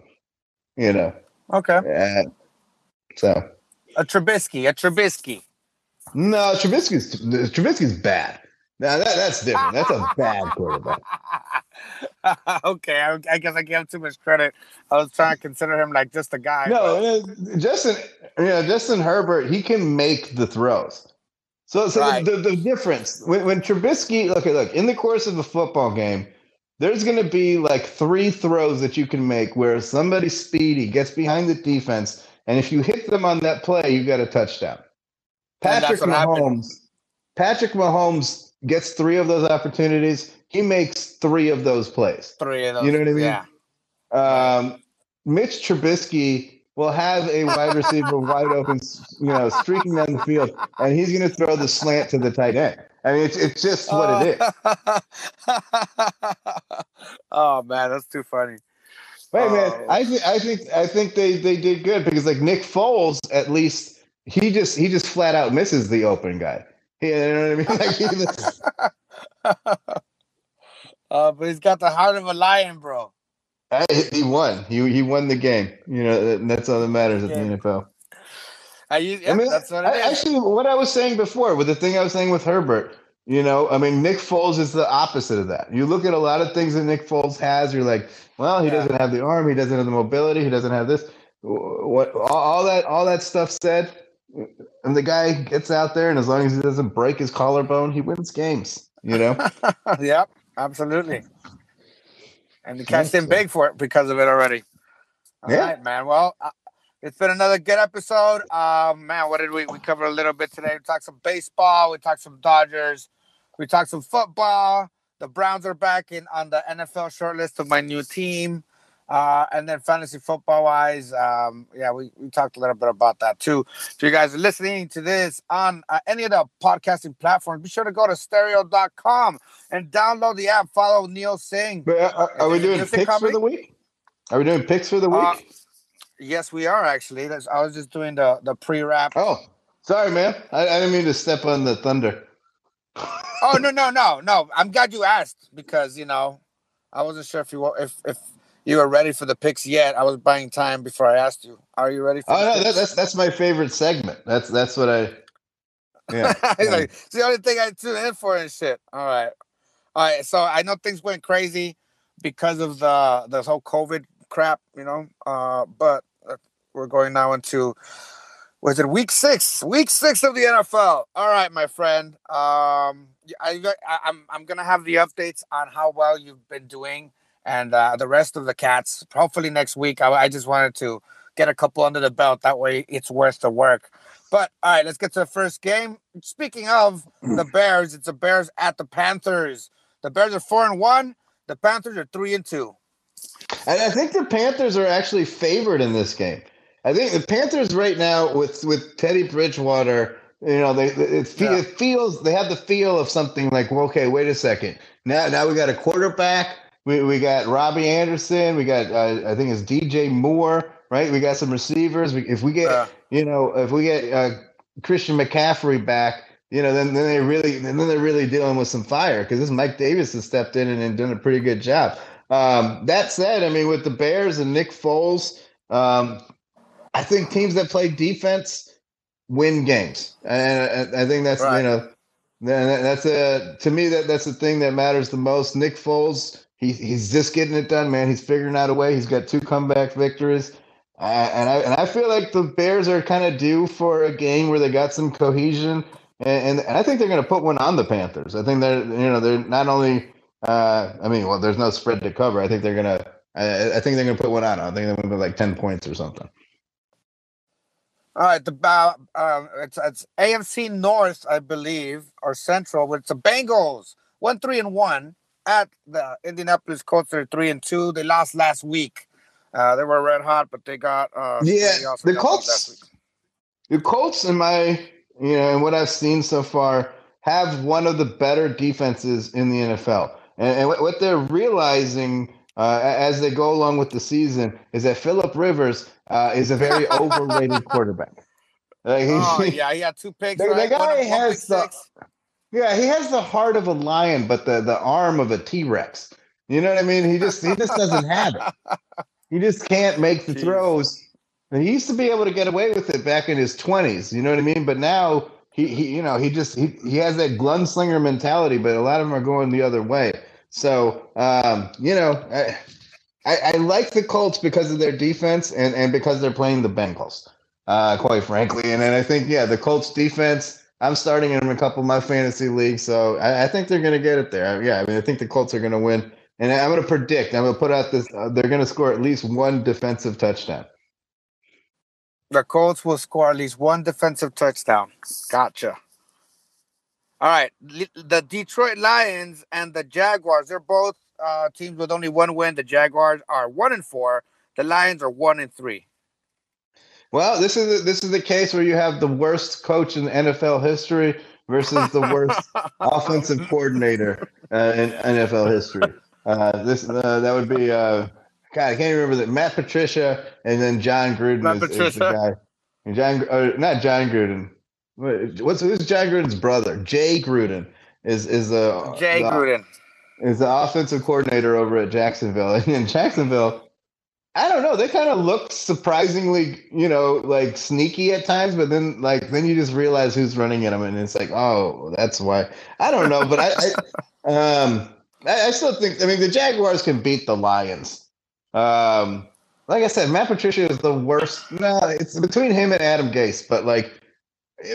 you know. Okay. Uh, so A Trubisky. A Trubisky. no, Trubisky's Trubisky's bad. Now that, that's different. That's a bad quarterback. okay, I, I guess I gave him too much credit. I was trying to consider him like just a guy. No, but- Justin, you know, Justin Herbert, he can make the throws. So, so Right. the, the difference when, when Trubisky, look, look, in the course of a football game, there's going to be like three throws that you can make where somebody speedy gets behind the defense, and if you hit them on that play, you got a touchdown. Patrick what happened. Mahomes, Patrick Mahomes gets three of those opportunities. He makes three of those plays. three of those. You know what I mean? Yeah. Um, Mitch Trubisky will have a wide receiver wide open, you know, streaking down the field, and he's going to throw the slant to the tight end. I mean, it's, it's just what it is. oh man, that's too funny. Man, Oh. I think I think I think they they did good because like Nick Foles, at least he just he just flat out misses the open guy. You know what I mean? Like he just, uh, but he's got the heart of a lion, bro. I- he won. He he won the game. You know, and that's all that matters at the NFL. I use, yeah, I mean, that's what it I- actually, what I was saying before, with the thing I was saying with Herbert, you know, I mean, Nick Foles is the opposite of that. You look at a lot of things that Nick Foles has, you're like, well, he Yeah. doesn't have the arm, he doesn't have the mobility, he doesn't have this. What all, all that all that stuff said, and the guy gets out there, and as long as he doesn't break his collarbone, he wins games. You know, yep, absolutely. And the cashed in so- big for it because of it already. All right, Yeah. man. Well, uh, it's been another good episode. Um, man, what did we we cover a little bit today? We talked some baseball. We talked some Dodgers. We talked some football. The Browns are back in on the NFL shortlist of my new team. Uh, and then fantasy football wise, um, yeah, we, we talked a little bit about that too. If you guys are listening to this on uh, any of the podcasting platforms, be sure to go to stereo.com and download the app. Follow Neil Singh. but uh, are, are we doing picks for the week? Are we doing picks for the week? Uh, Yes, we are actually. That's, I was just doing the the pre-wrap. oh, sorry, man. I, I didn't mean to step on the thunder. Oh no no no no! I'm glad you asked because you know I wasn't sure if you were if if you were ready for the picks yet. I was buying time before I asked you. Are you ready for? Oh the no, that, that's that's my favorite segment. That's that's what I. Yeah. Like, it's the only thing I tune in for and shit. All right. All right, so I know things went crazy because of the the whole COVID crap, you know. Uh, but uh, we're going now into was it week six? Week six of the NFL. All right, my friend. Um, I, I I'm I'm gonna have the updates on how well you've been doing and uh, the rest of the cats. Hopefully next week. I, I just wanted to get a couple under the belt. That way, it's worth the work. But all right, let's get to the first game. Speaking of the Bears, it's the Bears at the Panthers. The Bears are four and one. The Panthers are three and two. And I think the Panthers are actually favored in this game. I think the Panthers right now with with Teddy Bridgewater, you know, they it, yeah. it feels they have the feel of something like, well, okay, wait a second. Now now we got a quarterback. We, we got Robbie Anderson. We got uh, I think it's DJ Moore. Right. We got some receivers. We, if we get you know if we get uh, Christian McCaffrey back, you know, then then they really then they're really dealing with some fire because this Mike Davis has stepped in and, and done a pretty good job. Um, that said, I mean, with the Bears and Nick Foles, um, I think teams that play defense win games, and I, I think that's right. you know, that's a to me that that's the thing that matters the most. Nick Foles, he, he's just getting it done, man. He's figuring out a way. He's got two comeback victories. Uh, and I and I feel like the Bears are kind of due for a game where they got some cohesion, and, and, and I think they're going to put one on the Panthers. I think they're you know they're not only uh, I mean well there's no spread to cover. I think they're gonna I, I think they're gonna put one on. I think they're gonna put like ten points or something. All right, the uh, um, it's it's AFC North, I believe, or Central. It's the Bengals, one three and one at the Indianapolis Colts. They're three and two. They lost last week. Uh, they were red hot, but they got uh, yeah. The Colts, the Colts, in my you know, and what I've seen so far, have one of the better defenses in the NFL. And, and what they're realizing uh, as they go along with the season is that Philip Rivers uh, is a very overrated quarterback. Like, oh yeah, he had two picks. The, right? the guy has the yeah, he has the heart of a lion, but the the arm of a T Rex. You know what I mean? He just he just doesn't have it. He just can't make the Jeez. throws. And he used to be able to get away with it back in his twenties. You know what I mean? But now he, he you know he just he, he has that gunslinger mentality, but a lot of them are going the other way. So um, you know. I, I, I, like the Colts because of their defense and, and because they're playing the Bengals, uh, quite frankly. And then I think, yeah, the Colts defense, I'm starting in a couple of my fantasy leagues. So I, I think they're going to get it there. Yeah, I mean, I think the Colts are going to win. And I'm going to predict, I'm going to put out this, uh, they're going to score at least one defensive touchdown. The Colts will score at least one defensive touchdown. Gotcha. All right. The Detroit Lions and the Jaguars, they're both uh, teams with only one win. The Jaguars are one and four. The Lions are one and three. Well, this is the, this is the case where you have the worst coach in NFL history versus the worst offensive coordinator uh, in NFL history. Uh, this uh, that would be uh, God. I can't remember that Matt Patricia and then Jon Gruden is, is, the guy. And Jon, uh, not Jon Gruden. What's who's Jon Gruden's brother? Jay Gruden is is a Jay the, Gruden is the offensive coordinator over at Jacksonville. And in Jacksonville, I don't know, they kind of look surprisingly, you know, like sneaky at times, but then like then you just realize who's running at them, and it's like, oh, that's why. I don't know, but I, I um I, I, still think I mean the Jaguars can beat the Lions. Um like I said, Matt Patricia is the worst. No, it's between him and Adam Gase, but like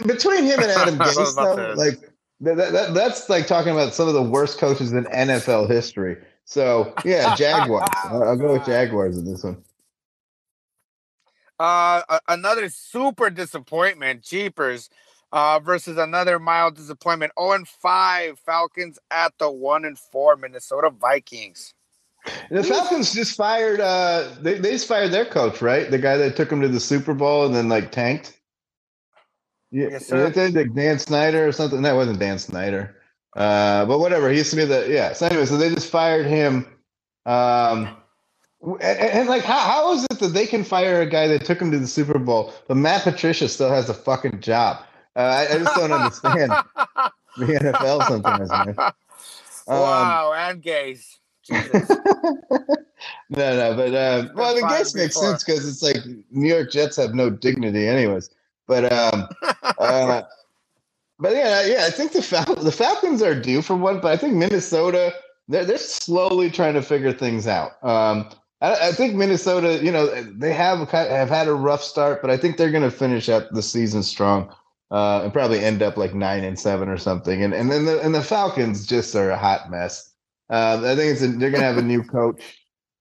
between him and Adam Gase, though, like that, that, that's like talking about some of the worst coaches in NFL history. So yeah, Jaguars. I'll, I'll go with Jaguars in this one. Uh, another super disappointment, Jeepers, uh, versus another mild disappointment. 0 and 5 Falcons at the 1 and 4 Minnesota Vikings. The Falcons just fired uh they, they just fired their coach, right? The guy that took them to the Super Bowl and then like tanked. Yeah, yes, sir. Like Dan Snyder or something. That wasn't Dan Snyder. Uh, but whatever. He used to be the yeah. So anyway, so they just fired him. Um, and, and, like, how, how is it that they can fire a guy that took him to the Super Bowl, but Matt Patricia still has a fucking job? Uh, I, I, just don't understand the NFL sometimes, man. Um, wow, and Gase. no, no, but uh, well, the Gase makes sense because it's like New York Jets have no dignity, anyways. But um, uh, but yeah, yeah, I think the Fal- the Falcons are due for one, but I think Minnesota they're they're slowly trying to figure things out. Um, I, I, think Minnesota, you know, they have have had a rough start, but I think they're going to finish up the season strong uh, and probably end up like nine and seven or something. And and then the and the Falcons just are a hot mess. Uh, I think it's a, they're going to have a new coach.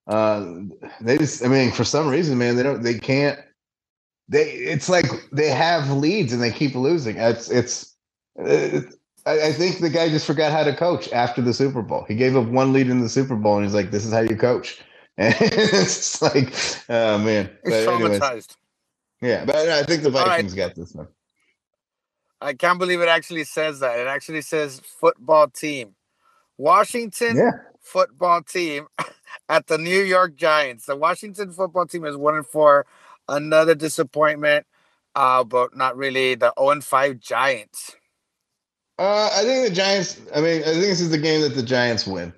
Uh, they just, I mean, for some reason, man, they don't, they can't. They, it's like they have leads and they keep losing. It's, it's. It's I, think the guy just forgot how to coach after the Super Bowl. He gave up one lead in the Super Bowl, and he's like, "This is how you coach." And it's like, oh man, it's traumatized. Anyways, yeah, but I think the Vikings right. got this one. I can't believe it actually says that. It actually says football team. Washington yeah. football team at the New York Giants. The Washington football team is one and four. Another disappointment, uh, but not really. The 0 and 5 Giants. Uh, I think the Giants. I mean, I think this is the game that the Giants win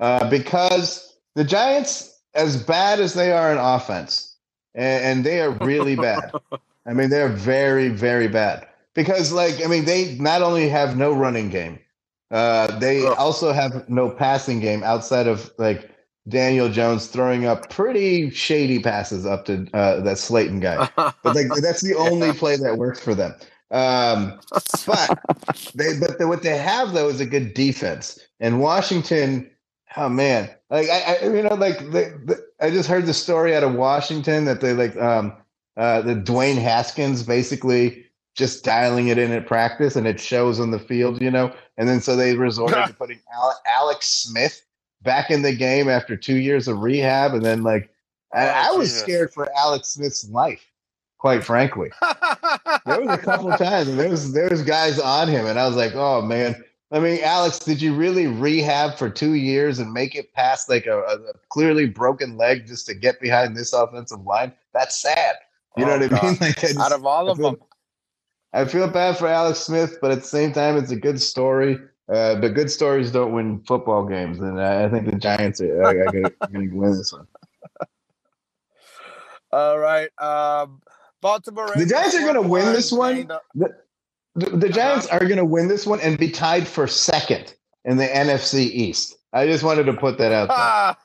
uh, because the Giants, as bad as they are in offense, and, and they are really bad. I mean, they're very, very bad because, like, I mean, they not only have no running game, uh, they Ugh. also have no passing game outside of like Daniel Jones throwing up pretty shady passes up to uh, that Slayton guy. But like, that's the only play that works for them. Um, but they, but the, what they have though is a good defense. And Washington, oh man, like I, I you know, like the, the, I just heard the story out of Washington that they like um uh the Dwayne Haskins basically just dialing it in at practice and it shows on the field, you know. And then so they resorted to putting Alex Smith back in the game after two years of rehab, and then like I, oh, I was scared for Alex Smith's life quite frankly. there was a couple of times and there was there was guys on him, and I was like, oh man. I mean, Alex, did you really rehab for two years and make it past like a, a clearly broken leg just to get behind this offensive line? That's sad. You oh, know what God. I mean? Like, I just, Out of all of feel, them, I feel bad for Alex Smith, but at the same time, it's a good story. Uh, but good stories don't win football games, and I, I think the Giants are, are, are going to win this one. All right. Um, Baltimore. The Giants are going to win this one. The, the, the Giants uh-huh. are going to win this one and be tied for second in the NFC East. I just wanted to put that out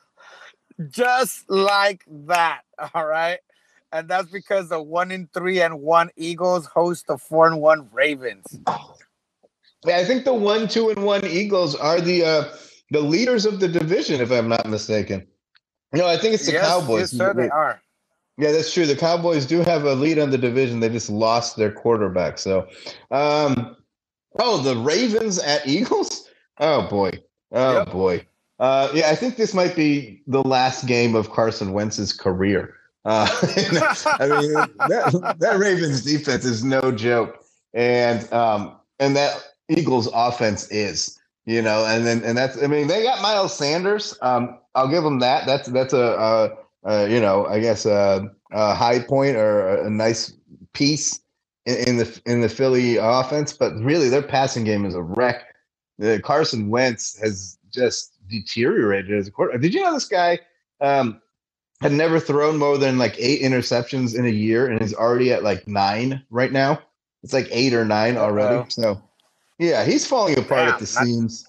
there. just like that. All right. And that's because the one in three and one Eagles host the four and one Ravens. Yeah, I think the one, two, and one Eagles are the uh, the leaders of the division, if I'm not mistaken. No, I think it's the yes, Cowboys. Yes, sir, they are. Yeah, that's true. The Cowboys do have a lead on the division. They just lost their quarterback. So, um, oh, the Ravens at Eagles. Oh boy. Oh yep. boy. Uh, yeah, I think this might be the last game of Carson Wentz's career. Uh, I mean, that, that Ravens defense is no joke, and um, and that Eagles offense is, you know, and then and that's. I mean, they got Miles Sanders. Um, I'll give them that. That's that's a, a uh, you know, I guess a, a high point or a, nice piece in, in, the in the Philly offense. But really, their passing game is a wreck. The Carson Wentz has just deteriorated as a quarterback. Did you know this guy um, had never thrown more than like eight interceptions in a year, and is already at like nine right now? It's like eight or nine already. So, yeah, he's falling apart at the seams.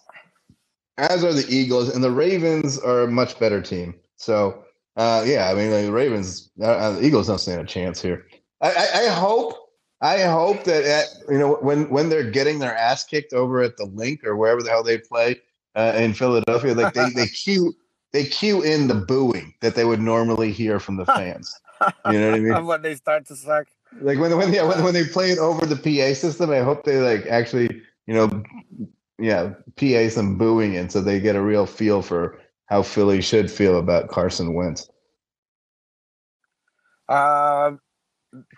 As are the Eagles, and the Ravens are a much better team. So uh, yeah, I mean, like, the Ravens, uh, uh, the Eagles don't stand a chance here. I, I, I hope, I hope that at, you know when when they're getting their ass kicked over at the Linc or wherever the hell they play uh, in Philadelphia, like they they cue they cue in the booing that they would normally hear from the fans. You know what I mean? when they start to suck. Like when when yeah, when, when they play it over the PA system, I hope they like actually you know yeah PA some booing in so they get a real feel for how Philly should feel about Carson Wentz. Uh,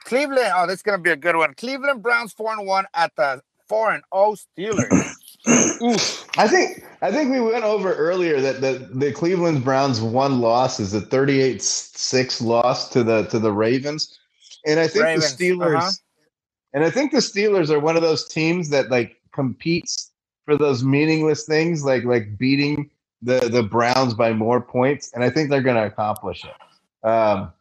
Cleveland. Oh, this is gonna be a good one. Cleveland Browns four and one at the four and oh Steelers. I think I think we went over earlier that the, the Cleveland Browns one loss is a 38-6 loss to the to the Ravens. And I think Ravens. the Steelers uh-huh. and I think the Steelers are one of those teams that like competes for those meaningless things like like beating the the Browns by more points, and I think they're going to accomplish it. Um,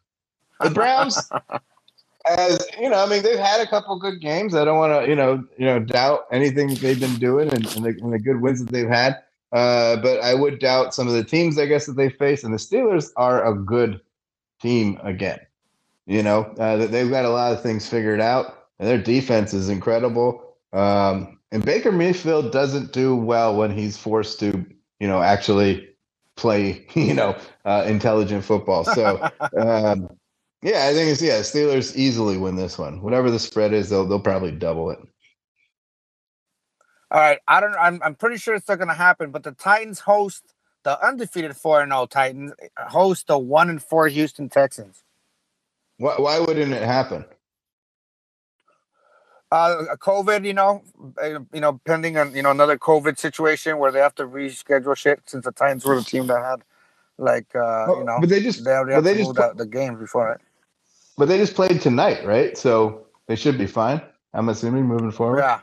the Browns, as you know, I mean, they've had a couple good games. I don't want to, you know, you know, doubt anything they've been doing and, and, the, and the good wins that they've had. Uh, but I would doubt some of the teams, I guess, that they face. And the Steelers are a good team again. You know, uh, they've got a lot of things figured out, and their defense is incredible. Um, and Baker Mayfield doesn't do well when he's forced to, you know, actually play, you know, uh, intelligent football. So, um, yeah, I think it's yeah, Steelers easily win this one. Whatever the spread is, they'll they'll probably double it. All right, I don't. I'm I'm pretty sure it's not going to happen. But the Titans host the undefeated four and zero Titans host the one and four Houston Texans. Why why wouldn't it happen? Uh, COVID, you know, uh, you know, pending on you know another COVID situation where they have to reschedule shit since the Titans were the team that had like uh, oh, you know, but they just they already but they just the, the games before it. But they just played tonight, right? So they should be fine. I'm assuming moving forward. Yeah.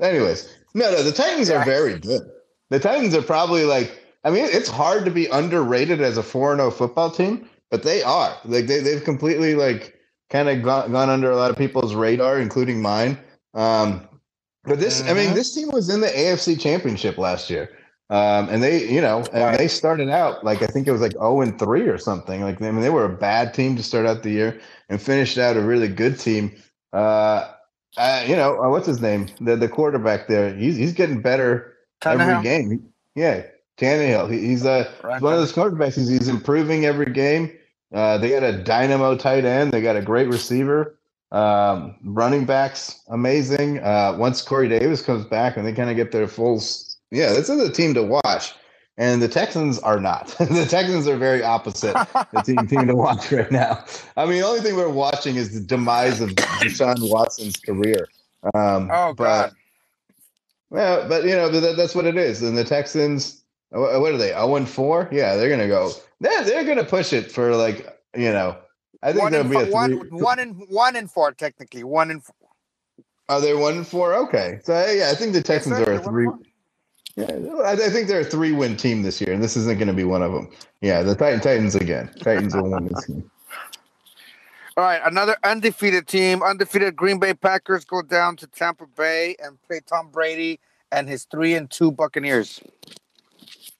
Anyways, no, no, the Titans yeah. are very good. The Titans are probably like, I mean, it's hard to be underrated as a 4 0 football team, but they are. Like, they, they've completely, like, kind of gone, gone under a lot of people's radar, including mine. Um, but this, mm-hmm. I mean, mm-hmm. this team was in the AFC Championship last year. Um, and they, you know, and they started out like I think it was like 0 and 3 or something. Like I mean, they were a bad team to start out the year and finished out a really good team. Uh, uh you know, uh, what's his name? The the quarterback there. He's he's getting better Tannehill. every game. Yeah, Tannehill. He, he's uh right. one of those quarterbacks. He's, he's improving every game. Uh, they got a dynamo tight end. They got a great receiver. Um, running backs, amazing. Uh, once Corey Davis comes back and they kind of get their full yeah, this is a team to watch. And the Texans are not. the Texans are very opposite the team team to watch right now. I mean, the only thing we're watching is the demise of Deshaun Watson's career. Um, oh God. But, yeah, but you know that, that's what it is. And the Texans, Uh, what are they? Zero oh and four? Yeah, they're gonna go. They're they're gonna push it for like you know. I think there'll be a three, one, one and one and four technically. One and. Four. Are they one and four? Okay, so yeah, I think the Texans are a three. Yeah, I, think they're a three-win team this year, and this isn't going to be one of them. Yeah, the Titan, Titans again. Titans will win this game. All right, another undefeated team, undefeated Green Bay Packers go down to Tampa Bay and play Tom Brady and his three and two Buccaneers.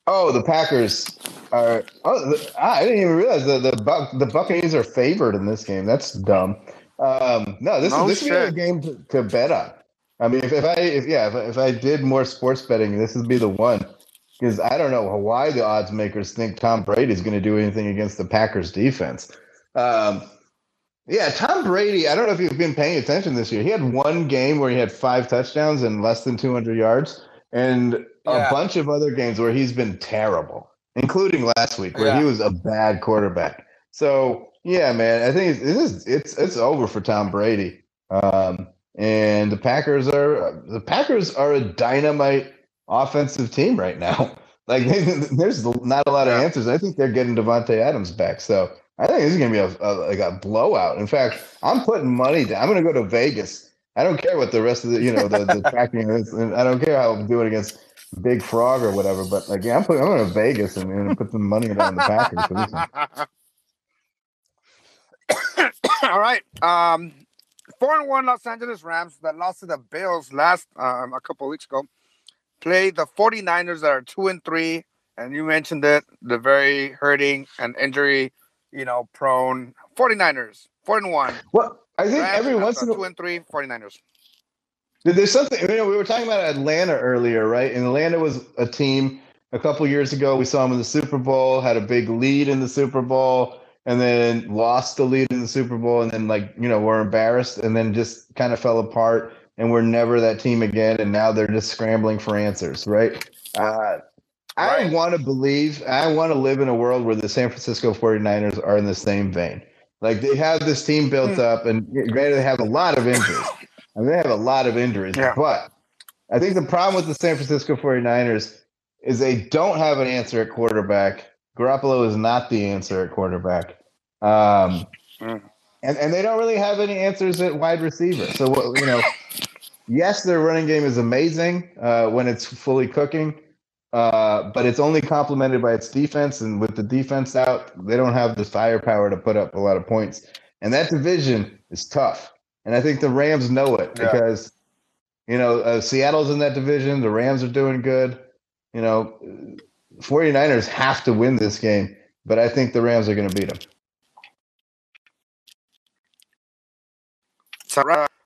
Oh, the Packers are. Oh, the, ah, I didn't even realize the the, Buc, the Buccaneers are favored in this game. That's dumb. Um, no, this no is this is a game to, to bet on. I mean, if, if I, if yeah, if, if I did more sports betting, this would be the one. Because I don't know why the odds makers think Tom Brady is going to do anything against the Packers defense. Um, yeah, Tom Brady. I don't know if you've been paying attention this year. He had one game where he had five touchdowns and less than 200 yards, and yeah. a bunch of other games where he's been terrible, including last week where yeah. he was a bad quarterback. So yeah, man, I think it's it's it's, it's over for Tom Brady. Um, and the Packers are the Packers are a dynamite offensive team right now. Like there's not a lot of answers. I think they're getting Davante Adams back, so I think this is gonna be a, a, like a blowout. In fact, I'm putting money down. I'm gonna go to Vegas. I don't care what the rest of the you know the, the tracking is. and I don't care how I'm doing against Big Frog or whatever. But like, yeah, I'm putting I'm going to Vegas and, and put some money down the Packers. All right. Um, four and one Los Angeles Rams that lost to the Bills last um, a couple weeks ago play the 49ers that are two and three. And you mentioned it, the very hurting and injury, you know, prone 49ers, four and one. Well, I think every once in a two and three 49ers. There's something, you know, we were talking about Atlanta earlier, right? And Atlanta was a team a couple years ago. We saw them in the Super Bowl, had a big lead in the Super Bowl and then lost the lead in the Super Bowl, and then like you know were embarrassed, and then just kind of fell apart, and we're never that team again, and now they're just scrambling for answers, right? Uh, I right. want to believe, I want to live in a world where the San Francisco 49ers are in the same vein. Like they have this team built mm. up, and granted, they have a lot of injuries. I mean, they have a lot of injuries, yeah. but I think the problem with the San Francisco 49ers is they don't have an answer at quarterback Garoppolo is not the answer at quarterback. Um, mm. and, and they don't really have any answers at wide receiver. So, you know, yes, their running game is amazing uh, when it's fully cooking, uh, but it's only complemented by its defense. And with the defense out, they don't have the firepower to put up a lot of points. and that division is tough. And I think the Rams know it yeah. because you know uh, Seattle's in that division. The Rams are doing good. You know, 49ers have to win this game, but I think the Rams are going to beat them.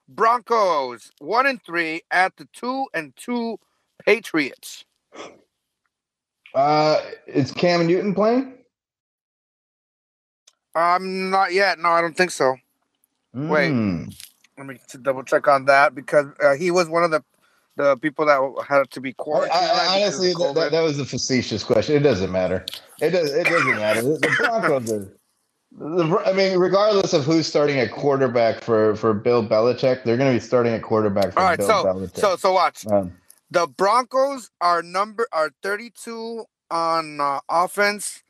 Broncos one and three at the two and two Patriots. Uh, is Cam Newton playing? Um, not yet. No, I don't think so. Mm. Wait, let me double check on that because uh, he was one of the the people that had to be quarantined. I, I, honestly, that, that, was a facetious question. It doesn't matter. It does. It doesn't matter. The, the Broncos are. The, I mean, regardless of who's starting at quarterback for for Bill Belichick, they're going to be starting at quarterback for All right, Bill so, Belichick. So, so watch. Um, the Broncos are number are thirty two on uh, offense.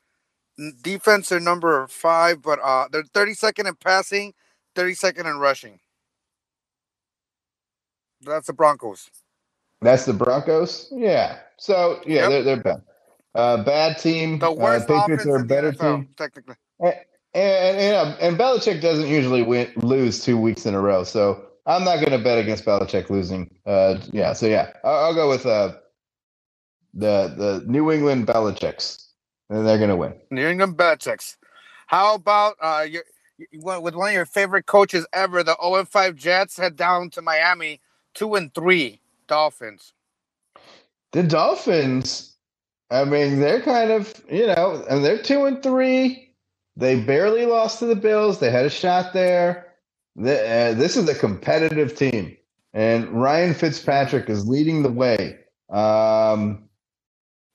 Defense are number five, but uh, they're thirty second in passing, thirty second in rushing. That's the Broncos. That's the Broncos. Yeah. So yeah, yep. they're they're bad. Uh, bad team. The worst uh, Patriots are a better NFL, team, technically. And, and, and, and Belichick doesn't usually win lose two weeks in a row, so I'm not going to bet against Belichick losing. Uh, yeah. So yeah, I'll, I'll go with uh, the the New England Belichicks, and they're going to win. New England Belichicks. How about uh, your, with one of your favorite coaches ever, the 0 5 Jets head down to Miami, two and three. Dolphins? The Dolphins, I mean, they're kind of, you know, and they're two and three. They barely lost to the Bills. They had a shot there. The, uh, this is a competitive team, and Ryan Fitzpatrick is leading the way. Um,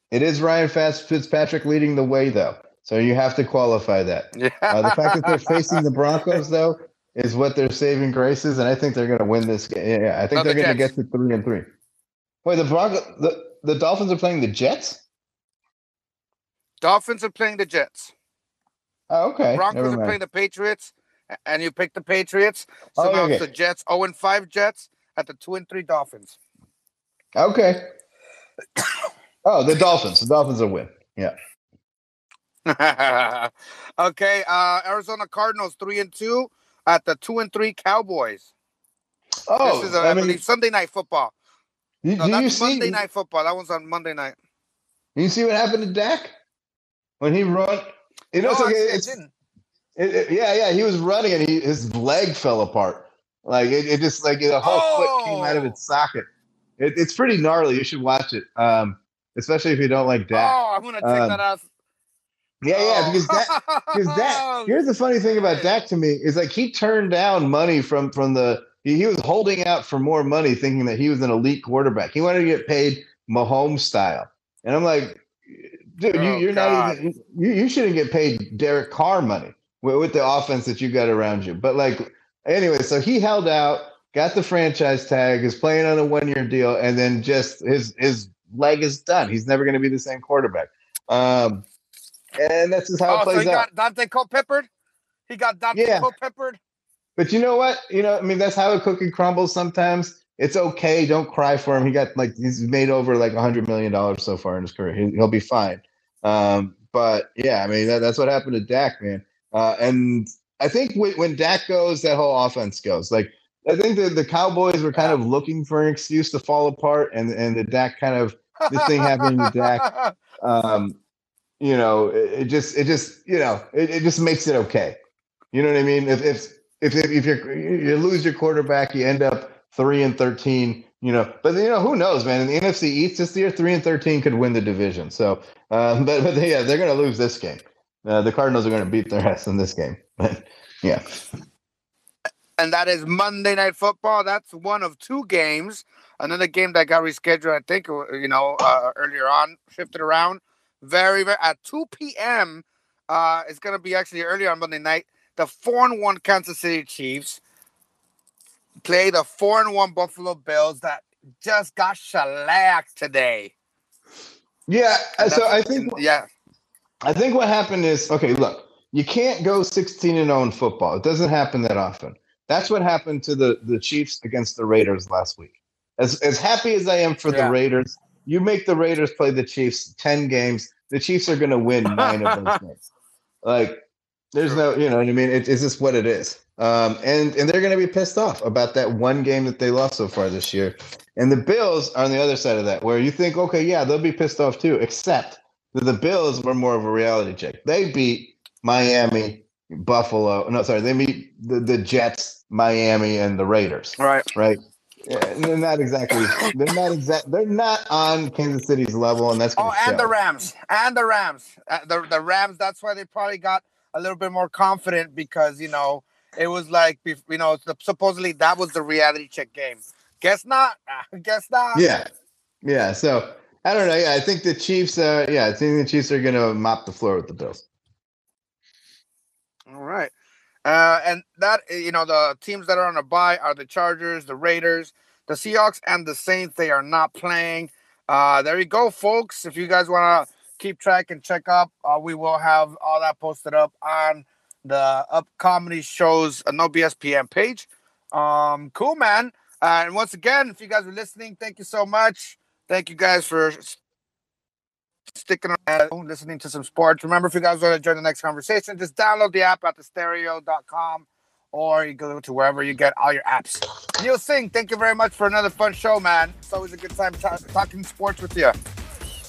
it is Ryan Fitzpatrick leading the way, though. So you have to qualify that. Yeah. Uh, the fact that they're facing the Broncos, though, is what they're saving grace is, and I think they're going to win this game. Yeah, I think they're the going to get to three and three. Wait, the Broncos, the, the Dolphins are playing the Jets. Dolphins are playing the Jets. Oh, okay. The Broncos are playing the Patriots, and you pick the Patriots. So oh, now okay. it's the Jets, 0 and 5 Jets at the 2 and 3 Dolphins. Okay. oh, the Dolphins. The Dolphins will win. Yeah. okay. Uh, Arizona Cardinals, 3 and 2 at the two and three Cowboys. Oh, this is a, I, I mean, believe Sunday night football. You, no, that's see, Monday night football. That one's on Monday night. You see what happened to Dak when he run? You know, no, like it's, it, it, yeah, yeah. He was running and he, his leg fell apart. Like it, it just like the whole oh. foot came out of its socket. it's pretty gnarly. You should watch it, um, especially if you don't like Dak. Oh, I'm gonna check um, that out. Yeah, yeah, because that, because that. Here's the funny thing about Dak to me is like he turned down money from from the. He, he was holding out for more money, thinking that he was an elite quarterback. He wanted to get paid Mahomes style, and I'm like, dude, oh, you, are not even. You, you shouldn't get paid Derek Carr money with, the offense that you got around you. But like, anyway, so he held out, got the franchise tag, is playing on a one year deal, and then just his his leg is done. He's never going to be the same quarterback. Um, and that's just how oh, it plays so he out. got Daunte Culpeppered. He got Dante yeah. Culpeppered. But you know what? You know, I mean, that's how a cookie crumbles. Sometimes it's okay. Don't cry for him. He got like he's made over like a hundred million dollars so far in his career. He, will be fine. Um, but yeah, I mean, that, that's what happened to Dak, man. Uh, and I think when, when Dak goes, that whole offense goes. Like I think the, the Cowboys were kind of looking for an excuse to fall apart, and and the Dak kind of this thing happening with Dak. Um, you know, it, it just it just you know it, it just makes it okay. You know what I mean? If if if if you you lose your quarterback, you end up three and thirteen. You know, but you know who knows, man? In the NFC East this year, three and thirteen could win the division. So, um, but but yeah, they're going to lose this game. Uh, the Cardinals are going to beat their ass in this game. But yeah. And that is Monday Night Football. That's one of two games. Another game that got rescheduled, I think, you know, uh, earlier on, shifted around very, very at 2 p.m. Uh, it's gonna be actually early on Monday night. The four and one Kansas City Chiefs play the four and one Buffalo Bills that just got shellacked today. Yeah, so I think yeah, I think what happened is okay. Look, you can't go sixteen and 0 in football. It doesn't happen that often. That's what happened to the the Chiefs against the Raiders last week. As as happy as I am for yeah. the Raiders, you make the Raiders play the Chiefs 10 games, the Chiefs are going to win nine of those games. Like, There's no, you know what I mean? It, it's just what it is. Um, and and they're going to be pissed off about that one game that they lost so far this year. And the Bills are on the other side of that, where you think, okay, yeah, they'll be pissed off too, except the Bills were more of a reality check. They beat Miami, Buffalo. No, sorry, they beat the, the Jets, Miami, and the Raiders. Right. Right. Yeah, they're not exactly. They're not exact. They're not on Kansas City's level, and that's. Oh, and show. the Rams, and the Rams, uh, the the Rams. That's why they probably got a little bit more confident because you know it was like you know supposedly that was the reality check game. Guess not. Guess not. Yeah, yeah. So I don't know. Yeah, I think the Chiefs. Uh, yeah, I think the Chiefs are going to mop the floor with the Bills. All right. Uh, and that you know the teams that are on a bye are the Chargers, the Raiders, the Seahawks, and the Saints. They are not playing. Uh, there you go, folks. If you guys want to keep track and check up, uh, we will have all that posted up on the Up Comedy Shows uh, No BS PN page. Um, cool, man. Uh, and once again, if you guys are listening, thank you so much. Thank you guys for sticking around, listening to some sports. Remember, if you guys want to join the next conversation, just download the app at the stereo.com or you go to wherever you get all your apps. Neil Singh, thank you very much for another fun show, man. It's always a good time talking sports with you.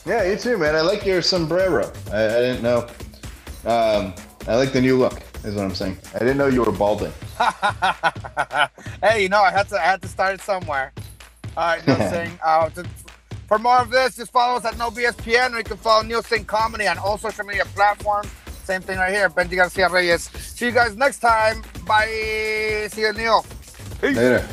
Yeah, you too, man. I like your sombrero. I, I didn't know. Um, I like the new look. Is what I'm saying. I didn't know you were balding. hey, you know, I had to. I had to start it somewhere. All right, Neil Singh. Uh, to, for more of this, just follow us at NoBSPN, or you can follow Neil Singh Comedy on all social media platforms. Same thing right here. Benji Garcia Reyes. See you guys next time. Bye. See you, Neil. Peace. Later.